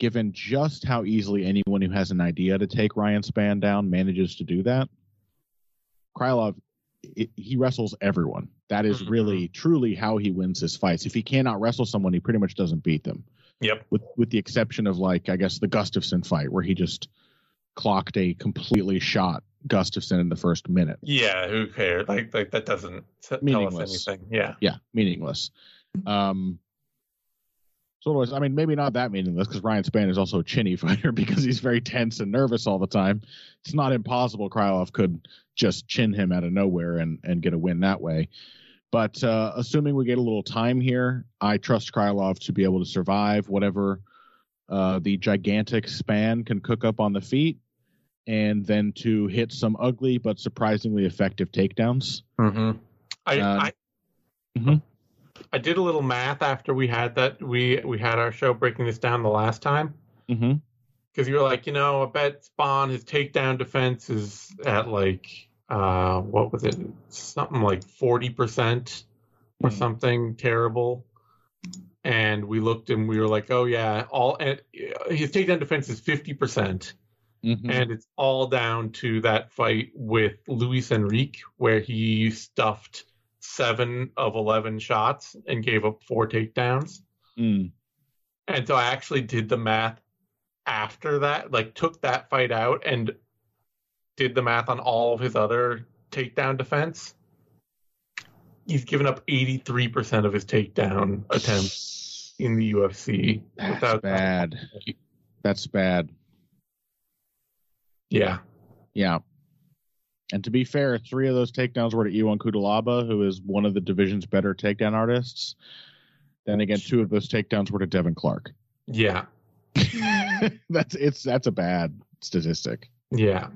given just how easily anyone who has an idea to take Ryan Spann down manages to do that. Krylov, i he wrestles everyone. That is Mhm. really truly how he wins his fights. If he cannot wrestle someone, he pretty much doesn't beat them Yep. with with the exception of like I guess the Gustafsson fight where he just clocked a completely shot Gustafsson in the first minute. Yeah, who cares? Like, like that doesn't tell us anything. Yeah, Yeah, meaningless. Um, so was, I mean, maybe not that meaningless because Ryan Spann is also a chinny (laughs) fighter because he's very tense and nervous all the time. It's not impossible Krylov could just chin him out of nowhere and and get a win that way. But uh, assuming we get a little time here, I trust Krylov to be able to survive whatever uh, the gigantic Spann can cook up on the feet, and then to hit some ugly but surprisingly effective takedowns. mm-hmm. I, Uh, I, Mhm. I did a little math after we had that. We we had our show breaking this down the last time. Mm-hmm. because you were like, you know, I bet Spann his takedown defense is at like uh what was it? Something like forty percent or Mhm. something terrible. And we looked and we were like, oh yeah, all and his takedown defense is fifty percent, Mm-hmm. and it's all down to that fight with Luis Henrique where he stuffed seven of eleven shots and gave up four takedowns. Mm. And so I actually did the math after that, like took that fight out and did the math on all of his other takedown defense. He's given up 83% of his takedown attempts in the UFC That's bad. That's bad. Yeah. Yeah. And to be fair, three of those takedowns were to Ion Cuțelaba, who is one of the division's better takedown artists. Then again, two of those takedowns were to Devin Clark. Yeah. (laughs) that's it's that's a bad statistic. Yeah.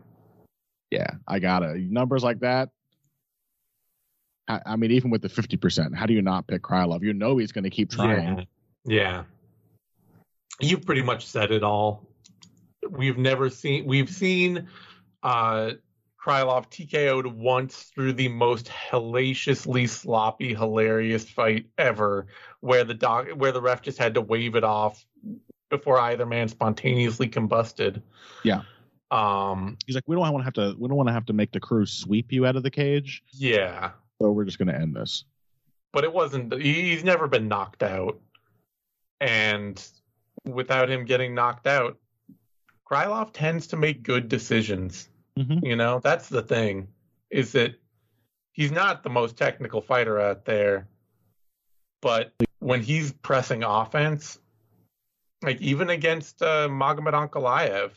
Yeah, I got it. Numbers like that. I, I mean, even with the fifty percent, how do you not pick Krylov? You know he's going to keep trying. Yeah. Yeah. You've pretty much said it all. We've never seen we've seen uh Krylov TKO'd once through the most hellaciously sloppy, hilarious fight ever, where the doc, where the ref just had to wave it off before either man spontaneously combusted. Yeah. Um. He's like, we don't want to have to. We don't want to have to make the crew sweep you out of the cage. Yeah. So we're just going to end this. But it wasn't. He's never been knocked out, and without him getting knocked out, Krylov tends to make good decisions. Mm-hmm. You know, that's the thing, is that he's not the most technical fighter out there, but when he's pressing offense, like even against uh, Magomed Ankalaev,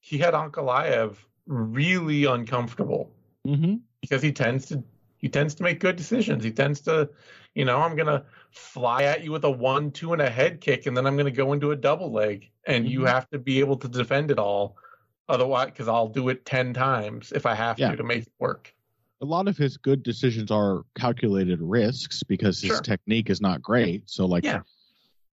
he had Ankalaev really uncomfortable Mm-hmm. because he tends to he tends to make good decisions. He tends to, you know, I'm gonna fly at you with a one, two, and a head kick, and then I'm gonna go into a double leg, and you Mhm. have to be able to defend it all. Otherwise, because I'll do it ten times if I have Yeah. to to make it work. A lot of his good decisions are calculated risks because his Sure. technique is not great. So like, Yeah.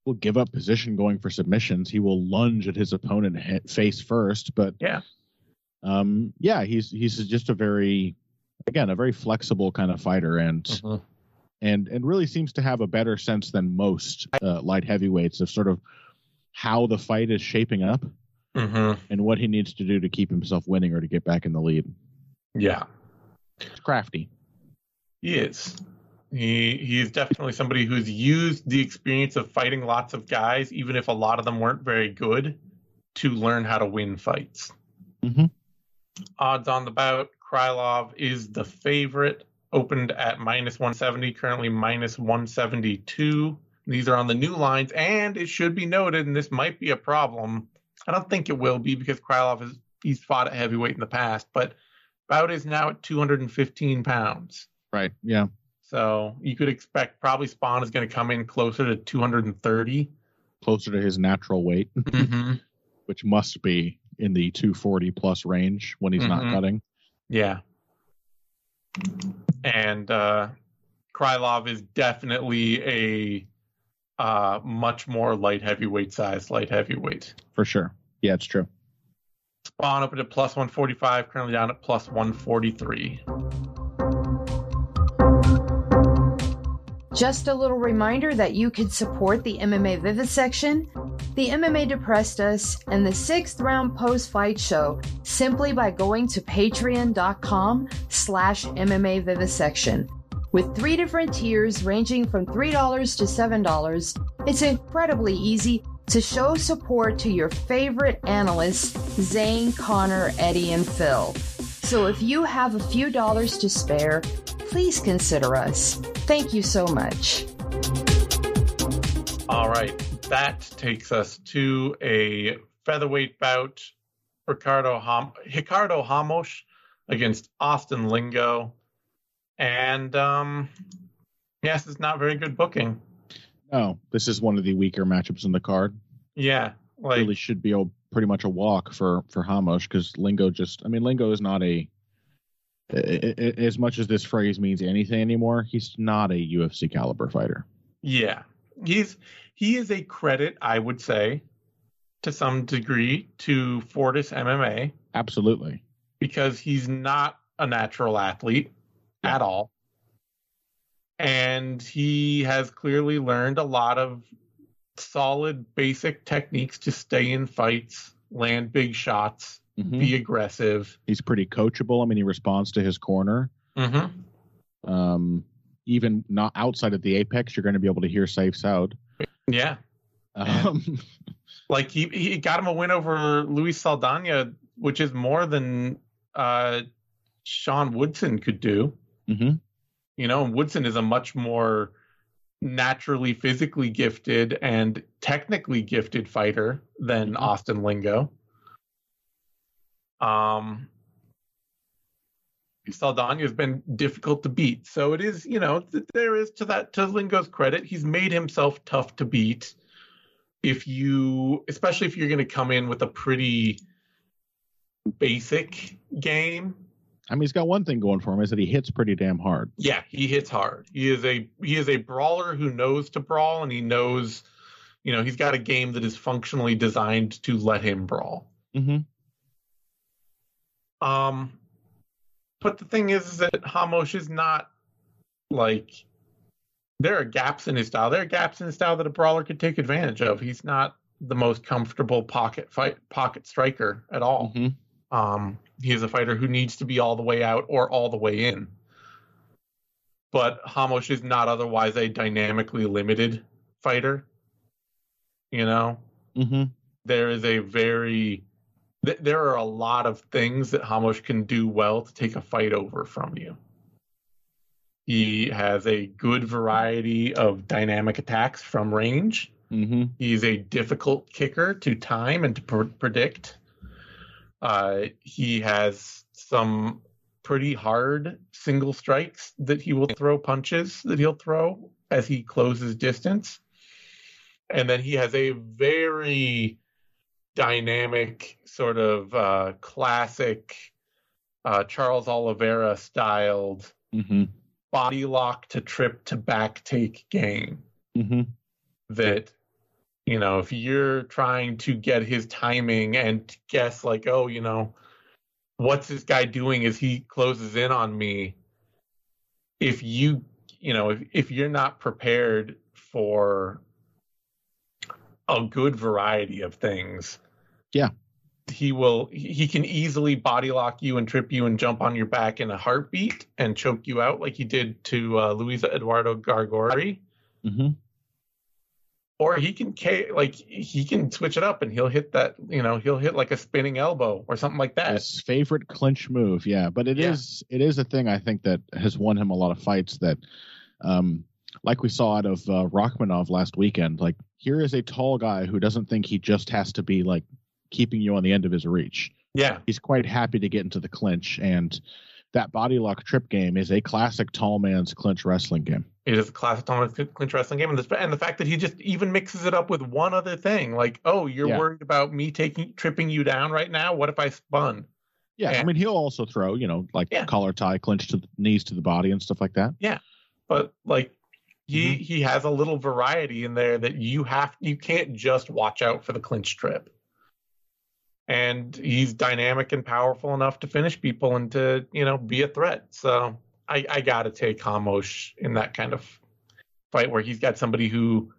will give up position going for submissions. He will lunge at his opponent face first, but Yeah. um, yeah, he's he's just a very, again, a very flexible kind of fighter, and Mm-hmm. and and really seems to have a better sense than most uh, light heavyweights of sort of how the fight is shaping up Mm-hmm. and what he needs to do to keep himself winning or to get back in the lead. Yeah, It's crafty. he is. He he is definitely somebody who's used the experience of fighting lots of guys, even if a lot of them weren't very good, to learn how to win fights. Mhm. Odds on the bout: Krylov is the favorite. Opened at minus 170, currently minus 172. These are on the new lines, and it should be noted, and this might be a problem. I don't think it will be because Krylov has he's fought at heavyweight in the past, but bout is now at 215 pounds. Right. Yeah. So you could expect probably Spann is going to come in closer to 230. Closer to his natural weight, Mm-hmm. (laughs) which must be in the 240 plus range when he's not Mhm. cutting. Yeah. And uh, Krylov is definitely a uh, much more light heavyweight size light heavyweight. For sure. Yeah, it's true. Spann up at plus 145, currently down at plus 143. Just a little reminder that you could support the MMA Vivisection, the MMA Depressed Us, and the Sixth Round Post Fight Show simply by going to patreon.com slash MMA Vivisection. With three different tiers ranging from $3 to $7, it's incredibly easy to show support to your favorite analysts, Zane, Connor, Eddie, and Phil. So if you have a few dollars to spare, please consider us. Thank you so much. All right, that takes us to a featherweight bout. Ricardo Ham- Ricardo Ramos against Austin Lingo, and um, yes, it's not very good booking. No, this is one of the weaker matchups in the card. Yeah, like really should be a, pretty much a walk for for Ramos because Lingo just I mean Lingo is not a a- a- as much as this phrase means anything anymore. He's not a UFC caliber fighter. yeah, he's he is a credit, I would say, to some degree to Fortis MMA Absolutely. because he's not a natural athlete Yeah. at all. And he has clearly learned a lot of solid basic techniques to stay in fights, land big shots, Mhm. be aggressive. He's pretty coachable. I mean, he responds to his corner. Mm-hmm. Um, even not outside of the apex, you're going to be able to hear safes out. Yeah. Um, (laughs) Like he, he got him a win over Luis Saldana, which is more than uh, Sean Woodson could do. mhm. You know, and Woodson is a much more naturally physically gifted and technically gifted fighter than Mhm. Austin Lingo. Um, Saldana has been difficult to beat, so it is, you know, there is to that to Lingo's credit, he's made himself tough to beat. If you, especially if you're going to come in with a pretty basic game, I mean, he's got one thing going for him is that he hits pretty damn hard. yeah, he hits hard. He is a he is a brawler who knows to brawl, and he knows, you know, he's got a game that is functionally designed to let him brawl. Mm-hmm. Um, but the thing is, is that Ramos is not like there are gaps in his style. There are gaps in his style that a brawler could take advantage of. He's not the most comfortable pocket fight pocket striker at all. Mm-hmm. Um, he is a fighter who needs to be all the way out or all the way in. But Ramos is not otherwise a dynamically limited fighter. You know, Mm-hmm. there is a very th- there are a lot of things that Ramos can do well to take a fight over from you. He has a good variety of dynamic attacks from range. Mm-hmm. He's a difficult kicker to time and to pr- predict. Uh, he has some pretty hard single strikes that he will throw punches that he'll throw as he closes distance. And then he has a very dynamic, sort of uh, classic uh, Charles Oliveira styled Mm-hmm. body lock to trip to back take game Mm-hmm. that you know if you're trying to get his timing and guess like oh you know what's this guy doing as he closes in on me if you you know if, if you're not prepared for a good variety of things Yeah. he will he can easily body lock you and trip you and jump on your back in a heartbeat and choke you out like he did to uh, Luiz Eduardo Garagorri Mm-hmm. or he can K, like he can switch it up and he'll hit that you know he'll hit like a spinning elbow or something like that. His favorite clinch move, yeah. But it is Yeah. it is a thing I think that has won him a lot of fights that um like we saw out of uh, Rakhmonov last weekend, like here is a tall guy who doesn't think he just has to be like keeping you on the end of his reach. Yeah, He's quite happy to get into the clinch and that body lock trip game is a classic tall man's clinch wrestling game. it is a classic tall man's clinch wrestling game, and the, and the fact that he just even mixes it up with one other thing, like oh you're Yeah. worried about me taking tripping you down right now. What if I spun? Yeah, I mean he'll also throw, you know, like Yeah. collar tie, clinch to the knees to the body and stuff like that. Yeah, but like he Mhm. he has a little variety in there that you have you can't just watch out for the clinch trip. And he's dynamic and powerful enough to finish people and to you know be a threat. So I I got to take Ramos in that kind of fight where he's got somebody who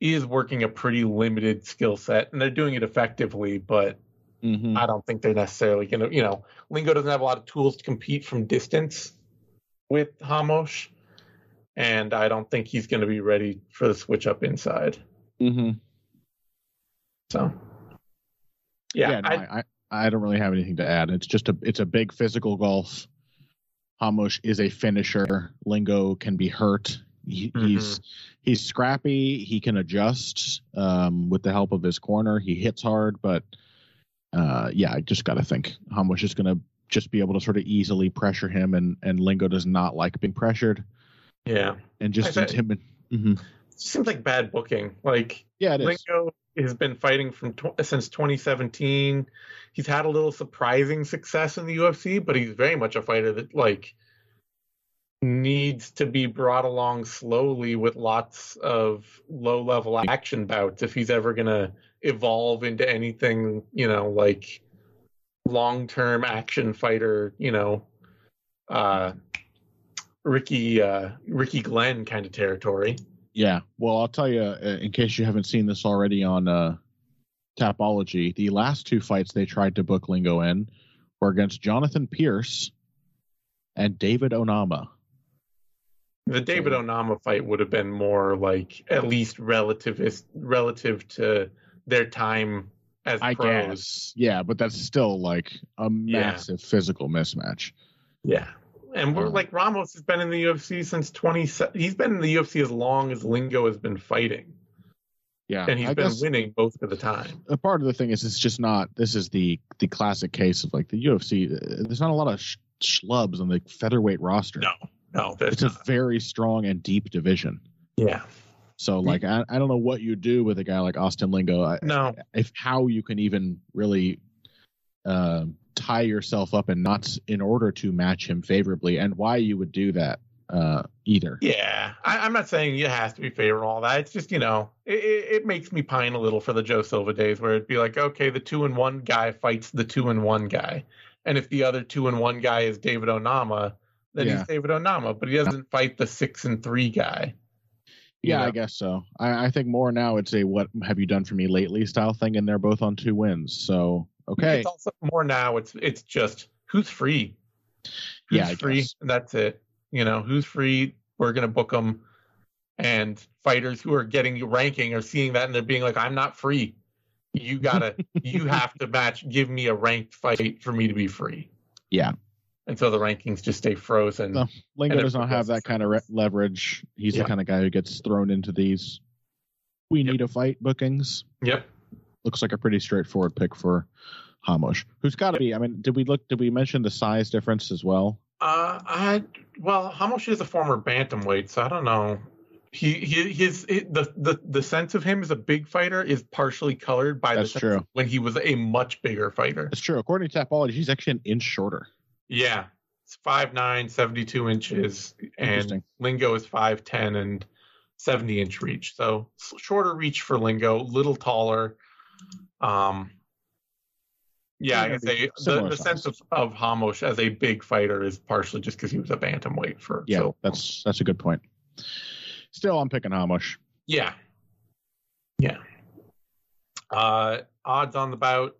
is working a pretty limited skill set and they're doing it effectively, but Mm-hmm. I don't think they're necessarily to, you know, Lingo doesn't have a lot of tools to compete from distance with Ramos. And I don't think he's going to be ready for the switch up inside. Mm-hmm. So, yeah, yeah, no, I, I, I, don't really have anything to add. It's just a it's a big physical golf. Ramos is a finisher. Lingo can be hurt. He, He's he's scrappy. He can adjust um, with the help of his corner. He hits hard, but uh, yeah, I just got to think Ramos is going to just be able to sort of easily pressure him, and and Lingo does not like being pressured, yeah, and just I bet- intimid. hmm it seems like bad booking. Like Yeah, it is. Lingo has been fighting from tw- since 2017. He's had a little surprising success in the UFC, but he's very much a fighter that like needs to be brought along slowly with lots of low level action bouts if he's ever going to evolve into anything, you know, like long term action fighter, you know, uh Ricky uh Ricky Glenn kind of territory. Yeah. Well, I'll tell you, uh, in case you haven't seen this already on uh, Tapology, the last two fights they tried to book Lingo in were against Jonathan Pearce and David Onama. The David So- Onama fight would have been more like at least relativist relative to their time as I pros. guess. Yeah, but that's still like a Yeah. massive physical mismatch. Yeah. And we're Um, like Ramos has been in the UFC since 20 he's been in the UFC as long as Lingo has been fighting Yeah. and he's I been winning most of the time. a part of the thing is it's just not, this is the the classic case of like the UFC. uh, There's not a lot of sh- schlubs on the featherweight roster. No. No, It's a very strong and deep division. Yeah. So like I, I don't know what you do with a guy like Austin Lingo. I, No. if how you can even really uh, tie yourself up in knots in order to match him favorably, and why you would do that uh, either. Yeah, I, I'm not saying it has to be favorable. All that. It's just you know, it, it, makes me pine a little for the Joe Silva days, where it'd be like, okay, the two and one guy fights the two and one guy, And if the other two and one guy is David Onama, then Yeah. he's David Onama, but he doesn't fight the six and three guy. you Yeah, know? I guess so. I, I think more now it's a what have you done for me lately style thing, and they're both on two wins. So okay, It's also more now. It's it's just who's free. Who's Yeah, free, that's it. You know, who's free? We're gonna book them, and fighters who are getting ranking are seeing that and they're being like, "I'm not free. You gotta, (laughs) you have to match. Give me a ranked fight for me to be free." Yeah. And so the rankings just stay frozen. No. Lingo does not have that kind of re- leverage. He's Yeah. the kind of guy who gets thrown into these. We Yep. need a fight bookings. Yep. Looks like a pretty straightforward pick for Ramos, who's got to be. I mean, did we look? Did we mention the size difference as well? Uh, I well, Ramos is a former bantamweight, so I don't know. He, he his it, the the the sense of him as a big fighter is partially colored by That's the true. when he was a much bigger fighter. That's true. According to Tapology, he's actually an inch shorter. Yeah, it's 5'9", 72 inches, and Lingo is five ten and seventy inch reach. So shorter reach for Lingo, little taller. Um, yeah, I Yeah, can say the, the sense of of Ramos as a big fighter is partially just because he was a bantamweight for Yeah, so that's that's a good point. Still, I'm picking Ramos. Yeah. Yeah. Uh, odds on the bout.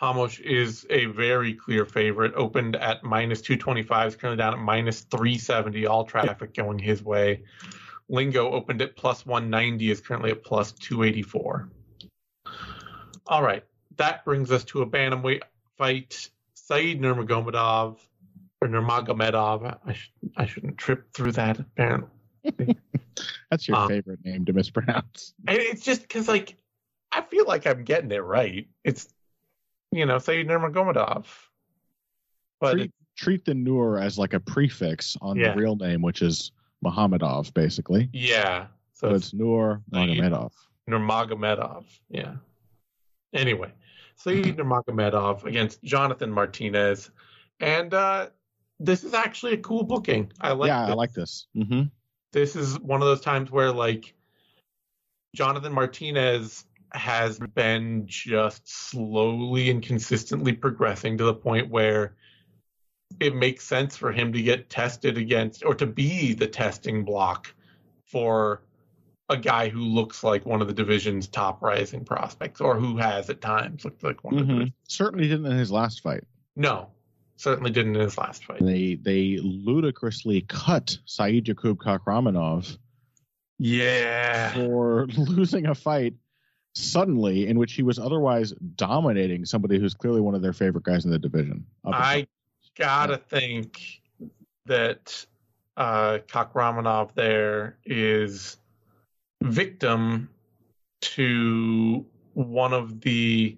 Ramos is a very clear favorite. Opened at minus 225, is currently down at minus 370. All traffic going his way. Lingo opened at plus 190, is currently at plus 284. All right. That brings us to a bantamweight fight. Said Nurmagomedov, or Nurmagomedov. I, sh- I shouldn't trip through that, apparently. (laughs) That's your Um, favorite name to mispronounce. And it's just because, like, I feel like I'm getting it right. It's, you know, say Nurmagomedov. But treat, treat the Nur as like a prefix on Yeah. the real name, which is Muhammadov, basically. yeah, so So it's it's Nur Saeed. Magomedov. Nurmagomedov. Yeah. Anyway, Saeed Nurmagomedov against Jonathan Martinez. And uh, this is actually a cool booking. I like yeah, I like this. hmm this is one of those times where like Jonathan Martinez has been just slowly and consistently progressing to the point where it makes sense for him to get tested against or to be the testing block for a guy who looks like one of the division's top rising prospects or who has at times looked like one of the hmm Certainly didn't in his last fight. no certainly didn't in his last fight They they ludicrously cut Saidyokub Kakhramonov yeah for (laughs) losing a fight suddenly in which he was otherwise dominating somebody who's clearly one of their favorite guys in the division. Up I gotta think that uh, Kakramanov there is victim to one of the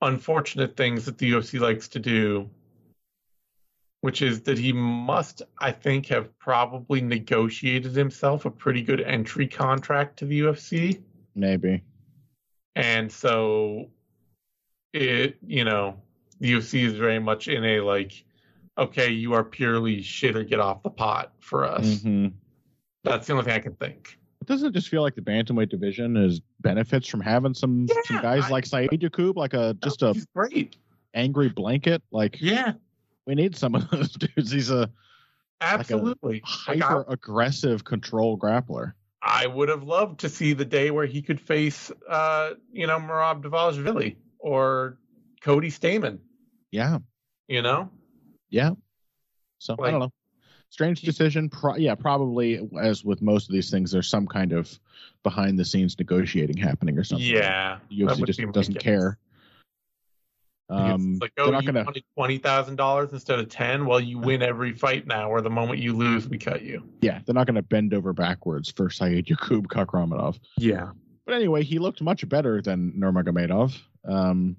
unfortunate things that the UFC likes to do, which is that he must, I think, have probably negotiated himself a pretty good entry contract to the UFC maybe. and so it you know the UFC is very much in a like okay you are purely shit or get off the pot for us. Hmm that's the only thing I can think Doesn't it just feel like the bantamweight division is benefits from having some, some guys I- like Saidyokub, like a just a great angry blanket? Like yeah we need some of (laughs) those dudes. He's a absolutely Like, I, hyper aggressive control grappler. I would have loved to see the day where he could face uh you know Merab Dvalishvili or Cody Stamann Yeah, you know yeah. So I don't know. Strange decision. Pro- yeah, probably as with most of these things, there's some kind of behind the scenes negotiating happening or something. yeah the UFC just doesn't care. Um, like, they're oh, not you gonna. wanted twenty thousand dollars instead of ten. Well, you win (laughs) every fight now, or the moment you lose, we cut you. Yeah, they're not gonna bend over backwards for Saidyokub Kakhramonov. Yeah, But anyway, he looked much better than Nurmagomedov um,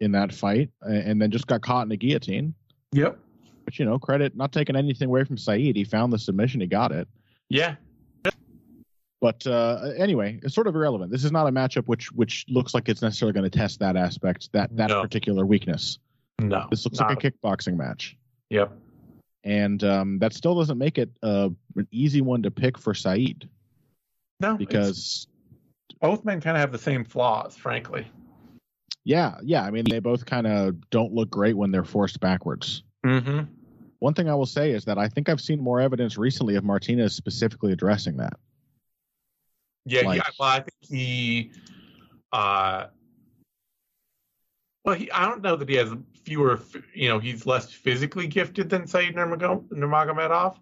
in that fight, and then just got caught in a guillotine. Yep. But you know, credit not taking anything away from Saeed. He found the submission, he got it. Yeah. But uh, anyway, it's sort of irrelevant. This is not a matchup which which looks like it's necessarily going to test that aspect, that that No. particular weakness. No. This looks not like a kickboxing match, Yep. and um, that still doesn't make it uh, an easy one to pick for Saeed No, because both men kind of have the same flaws, frankly. Yeah, yeah. I mean, they both kind of don't look great when they're forced backwards. Mm-hmm. One thing I will say is that I think I've seen more evidence recently of Martinez specifically addressing that. Yeah, Like- he, well, I think he, uh, well, he, I don't know that he has fewer, you know, he's less physically gifted than Said Nurmag- Nurmagomedov,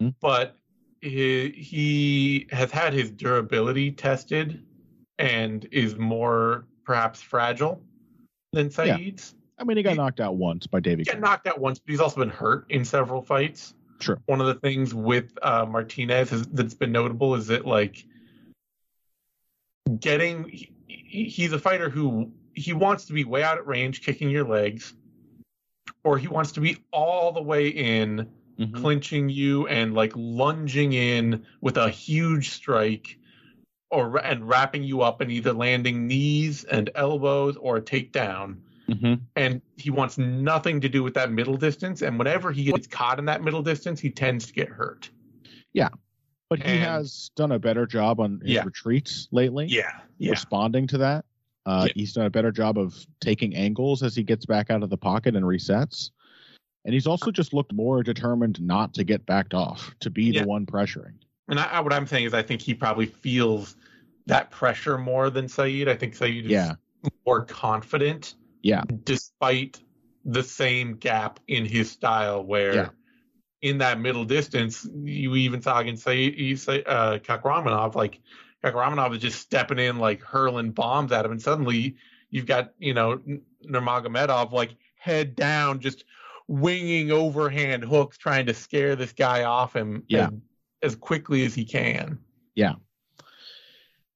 Hmm. but he, he has had his durability tested and is more perhaps fragile than Yeah. Said's. I mean, he got He- knocked out once by Davey. He got knocked out once, but he's also been hurt in several fights. Sure. One of the things with uh, Martinez is, that's been notable is that like getting he, he- he's a fighter who he wants to be way out at range, kicking your legs, or he wants to be all the way in, Mhm. clinching you and like lunging in with a huge strike. Or and wrapping you up and either landing knees and elbows or a takedown Mhm. and he wants nothing to do with that middle distance. And whenever he gets caught in that middle distance, he tends to get hurt. Yeah. But he And- has done a better job on his Yeah. retreats lately, Yeah, yeah, responding to that. Uh, Yeah. He's done a better job of taking angles as he gets back out of the pocket and resets. And he's also just looked more determined not to get backed off, to be the one pressuring. and I, I- what I'm saying is, I think he probably feels that pressure more than Saeed. I think Saeed is Yeah. more confident. Yeah. despite the same gap in his style, where Yeah. in that middle distance, you even saw against say you say uh, Kakhramonov, like Kakhramonov is just stepping in, like hurling bombs at him, and suddenly you've got you know Nurmagomedov like head down, just winging overhand hooks, trying to scare this guy off him Yeah. as, as quickly as he can.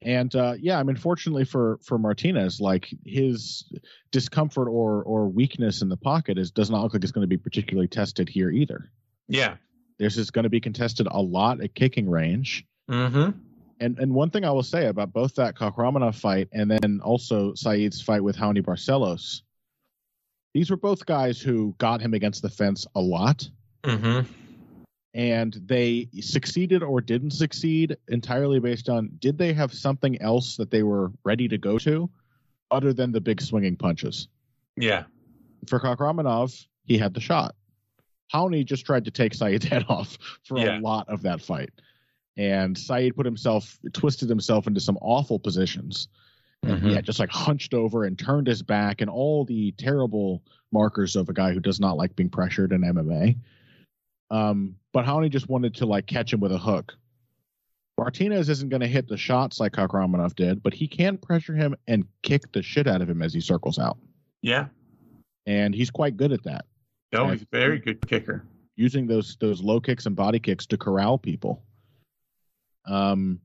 And uh, yeah, I mean, fortunately for for Martinez, like his discomfort or or weakness in the pocket is does not look like it's going to be particularly tested here either. Yeah. This is going to be contested a lot at kicking range. Mm-hmm. And and one thing I will say about both that Kakhramonov fight and then also Saeed's fight with Raoni Barcelos, these were both guys who got him against the fence a lot, Mm-hmm. And they succeeded or didn't succeed entirely based on did they have something else that they were ready to go to, other than the big swinging punches. Yeah. For Kakhramonov, he had the shot. Raoni just tried to take Saeed's (laughs) head off for Yeah. a lot of that fight. And Saeed put himself, twisted himself into some awful positions. And Mhm. yeah, just like hunched over and turned his back and all the terrible markers of a guy who does not like being pressured in MMA. Um, but Raoni just wanted to like catch him with a hook. Martinez isn't going to hit the shots like Kakhramonov did, but he can pressure him and kick the shit out of him as he circles out. Yeah. And he's quite good at that. No, Yeah. he's a very good kicker. using those those low kicks and body kicks to corral people. Um,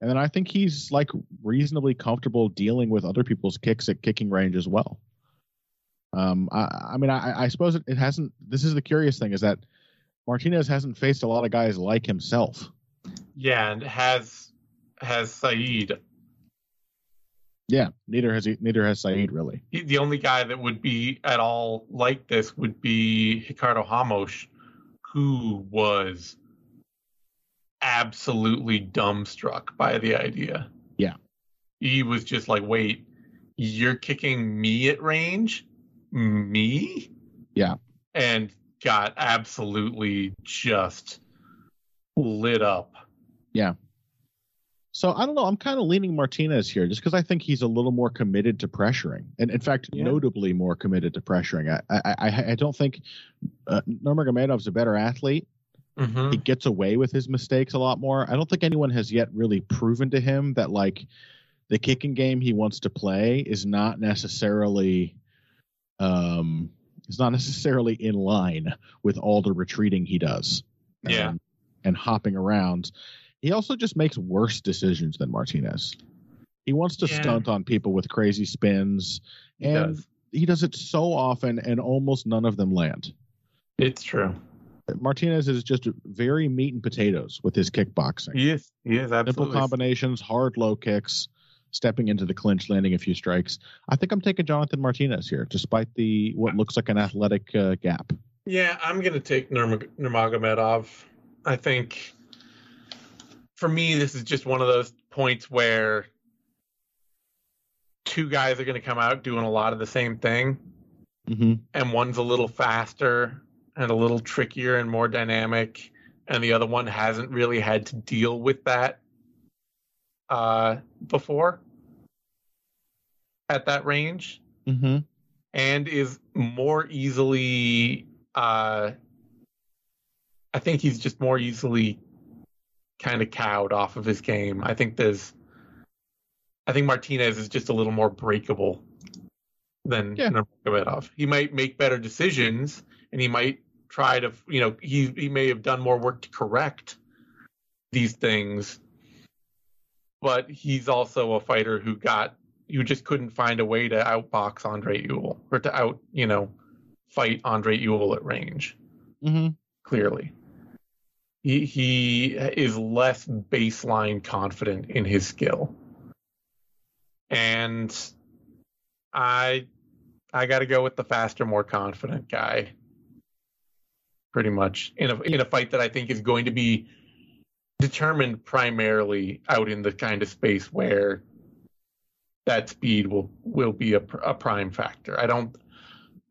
and then I think he's like reasonably comfortable dealing with other people's kicks at kicking range as well. Um, I, I mean, I, I suppose it, it hasn't. This is the curious thing is that Martinez hasn't faced a lot of guys like himself. Yeah, and has has Saeed. Yeah, neither has he, neither has Saeed really. He, the only guy that would be at all like this would be Ricardo Ramos, who was absolutely dumbstruck by the idea. Yeah. He was just like, wait, you're kicking me at range? Me? Yeah. And got absolutely just lit up. Yeah. So I don't know. I'm kind of leaning Martinez here, just because I think he's a little more committed to pressuring, and in fact, Yeah. notably more committed to pressuring. I I, I, I don't think uh, Nurmagomedov's a better athlete. Mm-hmm. he gets away with his mistakes a lot more. I don't think anyone has yet really proven to him that like the kicking game he wants to play is not necessarily um is not necessarily in line with all the retreating he does. Yeah. And, and hopping around. He also just makes worse decisions than Martinez. He wants to Yeah. stunt on people with crazy spins He and does. he does it so often and almost none of them land. It's true. Martinez is just very meat and potatoes with his kickboxing. Yes, yes, is Simple combinations, hard low kicks, stepping into the clinch, landing a few strikes. I think I'm taking Jonathan Martinez here, despite the what looks like an athletic uh, gap. Yeah, I'm going to take Nurmag- Nurmagomedov. I think for me, this is just one of those points where two guys are going to come out doing a lot of the same thing, hmm and one's a little faster and a little trickier and more dynamic, and the other one hasn't really had to deal with that uh, before at that range, hmm and is more easily. Uh, I think he's just more easily kind of cowed off of his game. I think there's. I think Martinez is just a little more breakable than Yeah. Nurmagomedov. He might make better decisions, and he might try to, you know, he he may have done more work to correct these things, but he's also a fighter who got you just couldn't find a way to outbox Andre Ewell or to out, you know, fight Andre Ewell at range. hmm Clearly, he he is less baseline confident in his skill, and I I got to go with the faster, more confident guy. Pretty much in a in a fight that I think is going to be determined primarily out in the kind of space where that speed will will be a, a prime factor. I don't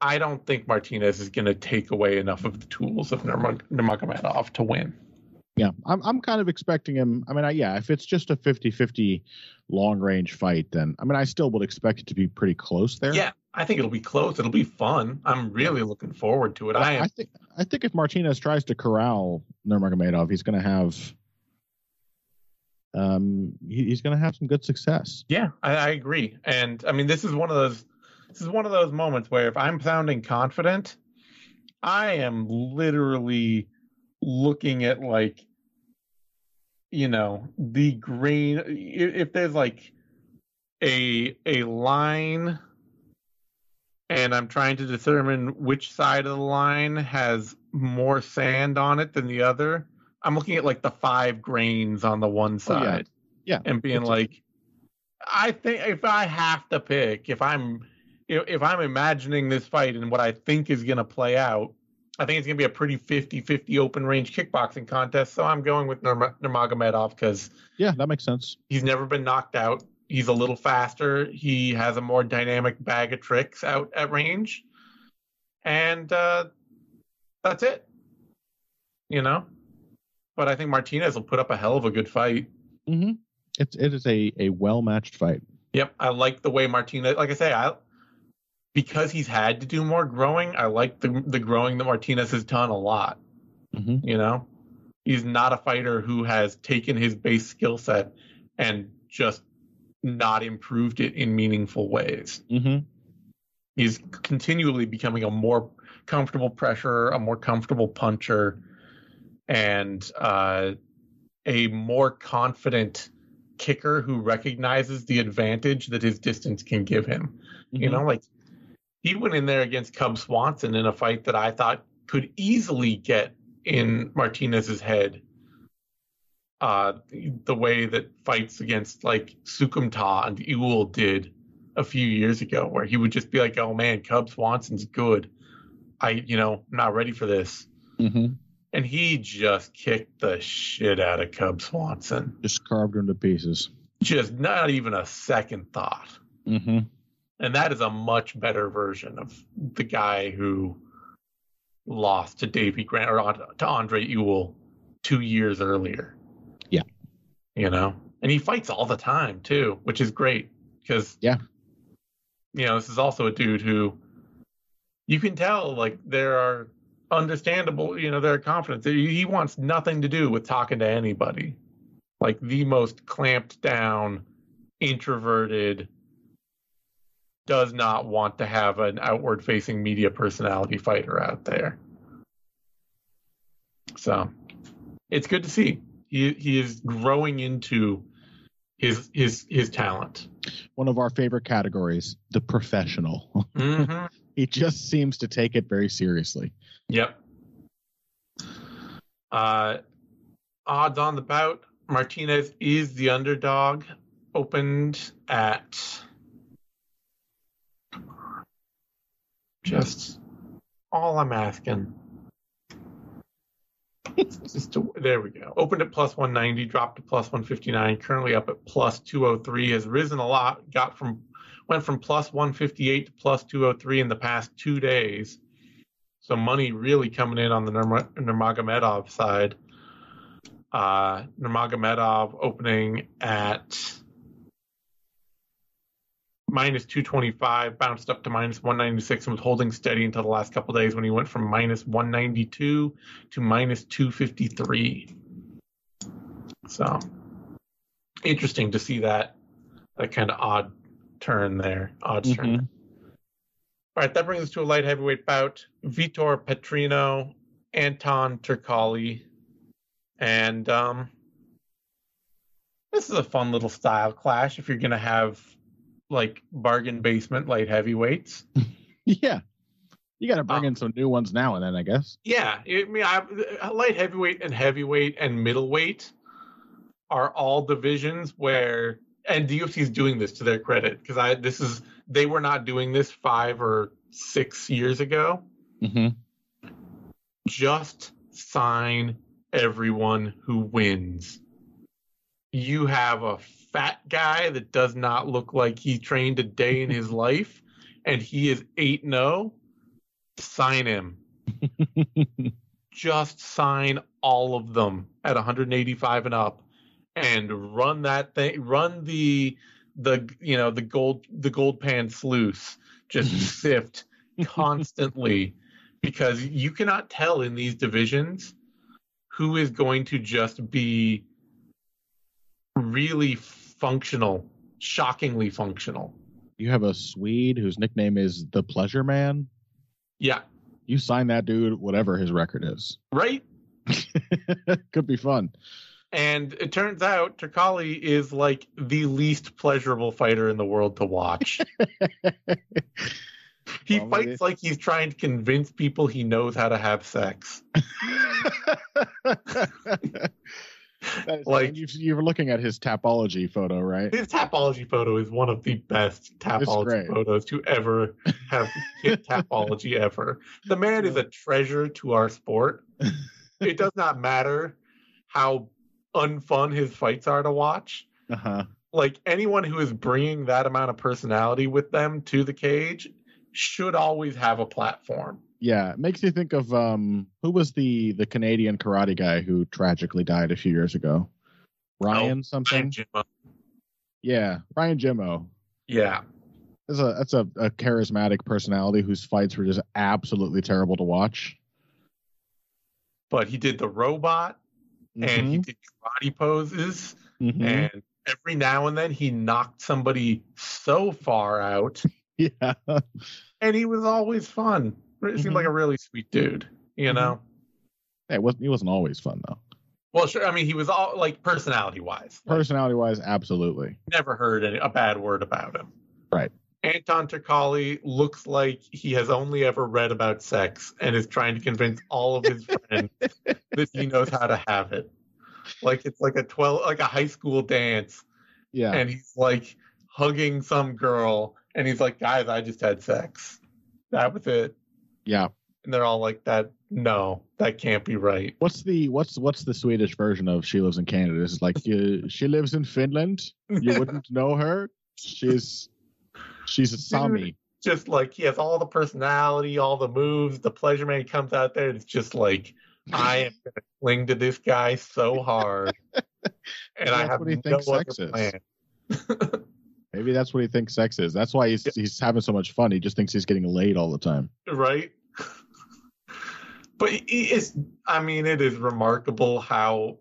I don't think Martinez is going to take away enough of the tools of Nurmag- Nurmagomedov to win. Yeah, I'm I'm kind of expecting him. I mean, I, yeah, if it's just a 50-50 long range fight, then I mean, I still would expect it to be pretty close there. Yeah, I think it'll be close. It'll be fun. I'm really looking forward to it. I am. I think I think if Martinez tries to corral Nurmagomedov, he's going to have um he, he's going to have some good success. Yeah, I, I agree. And I mean, this is one of those. This is one of those moments where if I'm sounding confident, I am literally looking at like, you know, the green. If, there's like a a line, and I'm trying to determine which side of the line has more sand on it than the other. I'm looking at like the five grains on the one yeah. side Yeah, and being like i think if i have to pick if i'm if if i'm imagining this fight and what i think is going to play out i think it's going to be a pretty 50-50 open range kickboxing contest. So i'm going with Nurma- nurmagomedov because yeah, that makes sense. he's never been knocked out. He's a little faster. He has a more dynamic bag of tricks out at range. And uh that's it. You know but i think martinez will put up a hell of a good fight hmm It's it is a a well matched fight. Yep, I like the way Martinez. Like I say, I because he's had to do more growing. I like the the growing that Martinez has done a lot. hmm You know, he's not a fighter who has taken his base skill set and just not improved it in meaningful ways. hmm He's continually becoming a more comfortable pressure, a more comfortable puncher, and uh, a more confident kicker who recognizes the advantage that his distance can give him. You know, like he went in there against Cub Swanson in a fight that I thought could easily get in Martinez's head. Uh, the way that fights against like Sukumta and Ewell did a few years ago, where he would just be like, "Oh man, Cub Swanson's good. I, you know, I'm not ready for this." hmm And he just kicked the shit out of Cub Swanson. Just carved him to pieces. Just not even a second thought. hmm And that is a much better version of the guy who lost to Davey Grant or to Andre Ewell two years earlier. Yeah. You know, and he fights all the time too, which is great because, Yeah. you know, this is also a dude who you can tell like there are understandable, you know, there are confidence. He wants nothing to do with talking to anybody. Like the most clamped down, introverted, does not want to have an outward facing media personality fighter out there. So it's good to see. He he is growing into his his his talent. One of our favorite categories, the professional. hmm (laughs) he just seems to take it very seriously. Yep. Uh odds on the bout. Martinez is the underdog. Opened at just all I'm asking. Just to, there we go. Opened at plus 190, dropped to plus 159. Currently up at plus 203. Has risen a lot. Got from went from plus 158 to plus 203 in the past two days. So money really coming in on the Nurma- Nurmagomedov side. Uh, Nurmagomedov opening at minus 225, bounced up to minus 196, and was holding steady until the last couple days when he went from minus 192 to minus 253. So interesting to see that that kind of odd turn there, odd Mhm. turn. All right, that brings us to a light heavyweight bout: Vitor Petrino, Anton Turkalj, and um, this is a fun little style clash if you're gonna have like bargain basement light heavyweights. (laughs) Yeah. You got to bring Oh. in some new ones now and then, I guess. Yeah, I mean, I, light heavyweight and heavyweight and middleweight are all divisions where, and the UFC is doing this to their credit because I this is they were not doing this five or six years ago. Mm-hmm. Just sign everyone who wins. You have a fat guy that does not look like he trained a day in his (laughs) life, and he is eight and zero. Sign him. (laughs) just sign all of them at 185 and up and run that thing run the the you know the gold the gold pan sluice just (laughs) sift constantly because you cannot tell in these divisions who is going to just be really functional shockingly functional you have a Swede whose nickname is the Pleasure Man. yeah You sign that dude, whatever his record is. right (laughs) Could be fun. And it turns out Turkalj is like the least pleasurable fighter in the world to watch. (laughs) he Well, fights maybe- like he's trying to convince people he knows how to have sex. (laughs) Is- Like- you, were looking at his tapology photo, right? His tapology photo is one of the best tapology great. photos to ever have hit (laughs) tapology ever. The man is a treasure to our sport. It does not matter how unfun his fights are to watch. Uh-huh. like anyone who is bringing that amount of personality with them to the cage should always have a platform. Yeah, it makes you think of um who was the the Canadian karate guy who tragically died a few years ago? Ryan something? And Jimmo. Yeah, Ryan Jimmo. Yeah, That's a that's a, a charismatic personality whose fights were just absolutely terrible to watch. but he did the robot and he Mhm, did karate poses, mhm. and every now and then he knocked somebody so far out, (laughs) yeah. and he was always fun. He seemed Mhm. like a really sweet dude, you Mhm. know. Yeah, it wasn't he wasn't always fun though. Well, sure. I mean, he was all like personality wise. Personality wise, absolutely. never heard any, a bad word about him. Right. Anton Turkalj looks like he has only ever read about sex and is trying to convince all of his (laughs) friends that he knows how to have it. Like it's like a twelve, like a high school dance, Yeah. and he's like hugging some girl, and he's like, "Guys, I just had sex. That was it." yeah. And they're all like, "That no, that can't be right." What's the what's what's the Swedish version of she lives in Canada? It's like you, she lives in Finland. You (laughs) wouldn't know her. She's she's a Sami. just like he has all the personality, all the moves. The pleasure man comes out there, and it's just like I am (laughs) gonna cling to this guy so hard, (laughs) and I That's have what he no other sex is. plan. (laughs) Maybe that's what he thinks sex is. That's why he's he's having so much fun. He just thinks he's getting laid all the time. right? but it's I mean, it is remarkable how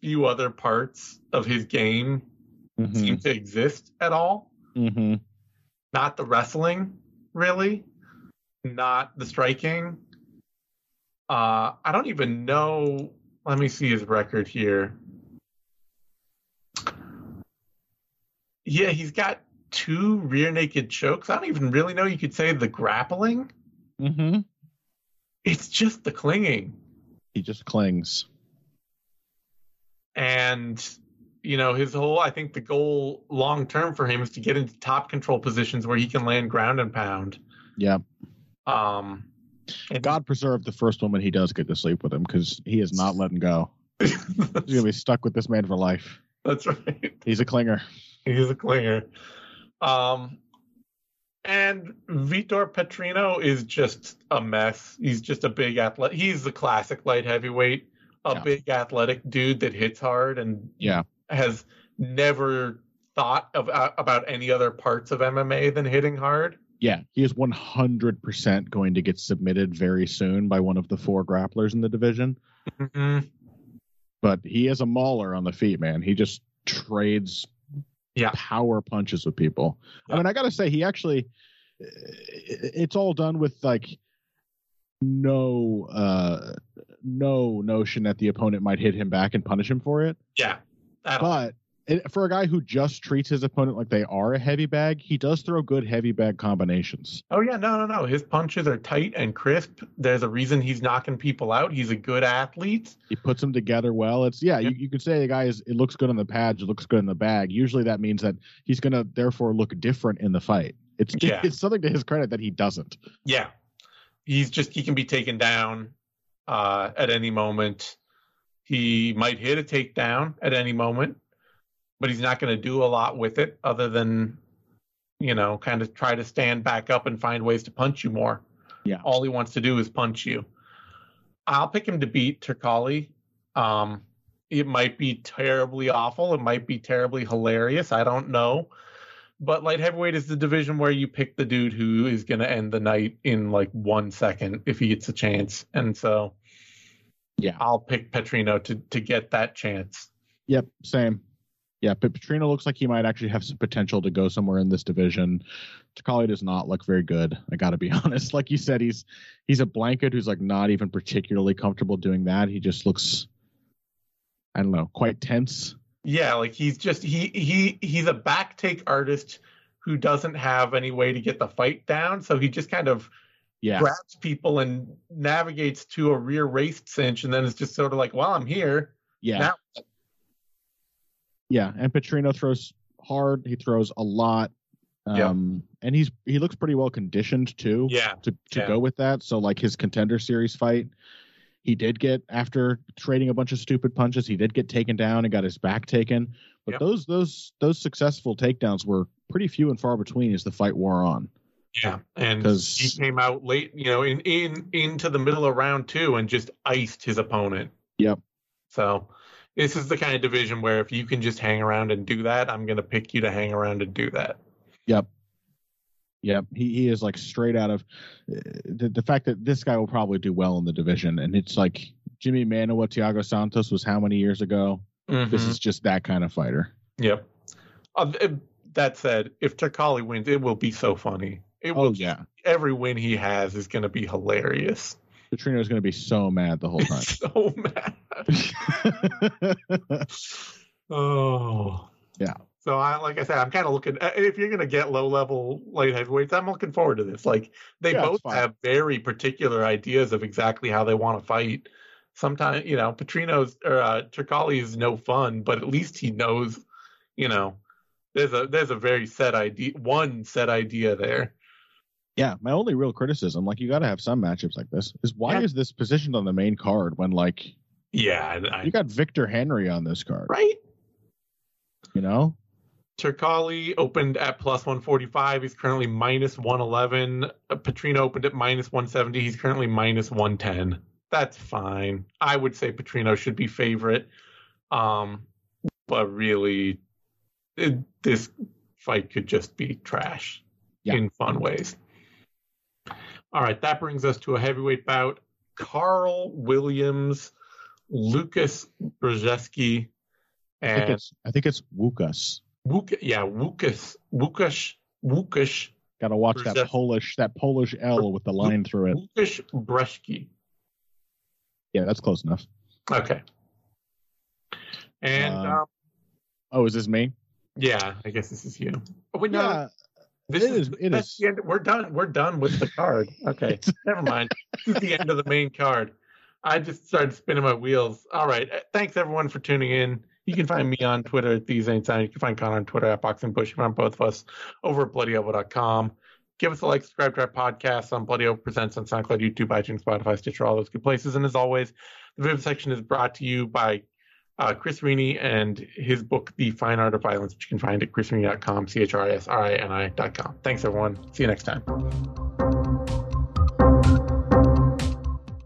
few other parts of his game Mm-hmm. seem to exist at all. Mm-hmm. Not the wrestling, really. Not the striking. Uh, I don't even know. Let me see his record here. Yeah, he's got two rear naked chokes. I don't even really know you could say the grappling. Mm-hmm. It's just the clinging. He just clings. And, you know, his whole, I think the goal long term for him is to get into top control positions where he can land ground and pound. Yeah. Um, God preserve the first woman he does get to sleep with him because he is not letting go. (laughs) He's gonna be stuck with this man for life. That's right. He's a clinger. He's a clinger. Um, and Vitor Petrino is just a mess. He's just a big athlete. He's the classic light heavyweight, a Yeah. big athletic dude that hits hard and Yeah. has never thought of uh, about any other parts of MMA than hitting hard. Yeah, he is 100% going to get submitted very soon by one of the four grapplers in the division. Mm-hmm. But he is a mauler on the feet, man. He just trades Yeah. power punches with people. I mean, I got to say, he actually, it's all done with like no, uh, no notion that the opponent might hit him back and punish him for it. Yeah. But it, for a guy who just treats his opponent like they are a heavy bag, he does throw good heavy bag combinations. Oh yeah, no, no, no. His punches are tight and crisp. There's a reason he's knocking people out. He's a good athlete. He puts them together well. It's yeah, Yep. you, you could say the guy is it looks good on the pads, it looks good in the bag. Usually that means that he's gonna therefore look different in the fight. It's Yeah. it's something to his credit that he doesn't. Yeah. He's just he can be taken down uh at any moment. He might hit a takedown at any moment, but he's not going to do a lot with it other than you know, kind of try to stand back up and find ways to punch you more. Yeah. All he wants to do is punch you. I'll pick him to beat Turkalj. Um it might be terribly awful, it might be terribly hilarious, I don't know. But light heavyweight is the division where you pick the dude who is going to end the night in like one second if he gets a chance. And so, Yeah. I'll pick Petrino to to get that chance. Yep, same. Yeah, but Petrino looks like he might actually have some potential to go somewhere in this division. Turkalj does not look very good. I got to be (laughs) honest. Like you said, he's he's a blanket who's like not even particularly comfortable doing that. He just looks, I don't know, quite tense. Yeah, like he's just he he he's a back take artist who doesn't have any way to get the fight down, so he just kind of Yeah, grabs people and navigates to a rear waist cinch, and then it's just sort of like, well, I'm here. yeah, Now- yeah. And Petrino throws hard. He throws a lot. Yep. Um, and he's he looks pretty well conditioned too. Yeah, to to Yeah. go with that. So like his contender series fight, he did get after trading a bunch of stupid punches, he did get taken down and got his back taken. But Yep. those those those successful takedowns were pretty few and far between as the fight wore on. yeah, and he came out late, you know, in in into the middle of round two and just iced his opponent. Yep. So this is the kind of division where if you can just hang around and do that, I'm going to pick you to hang around and do that. Yep. Yep. He he is like straight out of uh, the the fact that this guy will probably do well in the division, and it's like Jimmy Manuwa, Thiago Santos was how many years ago? This Mhm. is just that kind of fighter. Yep. Uh, that said, if Turkalj wins, it will be so funny. It Oh will. yeah, Every win he has is going to be hilarious. Petrino is going to be so mad the whole time. (laughs) so mad. (laughs) Oh. Yeah. So I like I said, I'm kind of looking. If you're going to get low level light heavyweights, I'm looking forward to this. Like they Yeah, both have very particular ideas of exactly how they want to fight. Sometimes you know, Petrino's or uh, Turkalj is no fun, but at least he knows. You know, there's a there's a very set idea, one set idea there. Yeah, my only real criticism, like you got to have some matchups like this, is why Yeah. is this positioned on the main card when like Yeah, I, you got Victor Henry on this card? right. You know, Turkalj opened at plus 145. He's currently minus 111. Uh, Petrino opened at minus 170. He's currently minus 110. That's fine. I would say Petrino should be favorite. Um, but really, it, this fight could just be trash Yeah. in fun ways. All right, that brings us to a heavyweight bout. Carl Williams, Lucas Brzezinski, I think and it's I think it's Wukas. Wuk, yeah, Wukas, Wukash, Wukash, Got to watch that Polish that Polish L with the line through it. Wukash Breshki. Yeah, that's close enough. Okay. And Um, um, Oh, is this me? yeah, I guess this is you. Oh, wait, no, Yeah, this it is, is- it is. end. We're done. We're done with the card. (laughs) Okay, (laughs) never mind. This is the end of the main card. I just started spinning my wheels. All right. Uh, Thanks everyone for tuning in. You can find me on Twitter at these ain't anytime. You can find Connor on Twitter at Boxing Bush. You can find both of us over at bloodyelbow.com. Give us a like, subscribe to our podcast on Bloody Elbow Presents on SoundCloud, YouTube, iTunes, Spotify, Stitcher, all those good places. And as always, the Vivisection is brought to you by uh, Chris Rini and his book, The Fine Art of Violence, which you can find at chrisrini.com, C H R I S R I N I.com. Thanks, everyone. See you next time.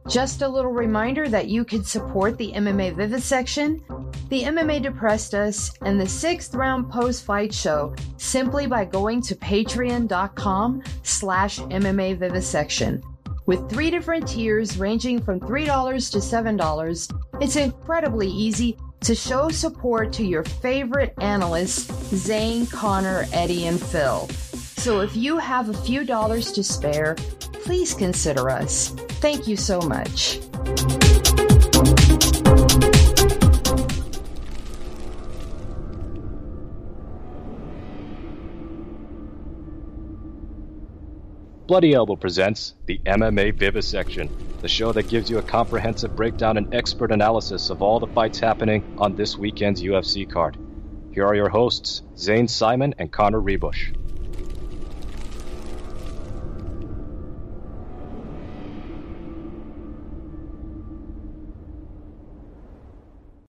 Just a little reminder that you could support the MMA Vivisection, the MMA Depressed Us, and the Sixth Round Post Fight Show simply by going to patreon.com slash MMA Vivisection. With three different tiers ranging from $3 to $7, it's incredibly easy to show support to your favorite analysts, Zane, Connor, Eddie, and Phil. So if you have a few dollars to spare, please consider us. Thank you so much. Bloody Elbow presents the MMA Vivisection, the show that gives you a comprehensive breakdown and expert analysis of all the fights happening on this weekend's UFC card. Here are your hosts, Zane Simon and Connor Ruebusch.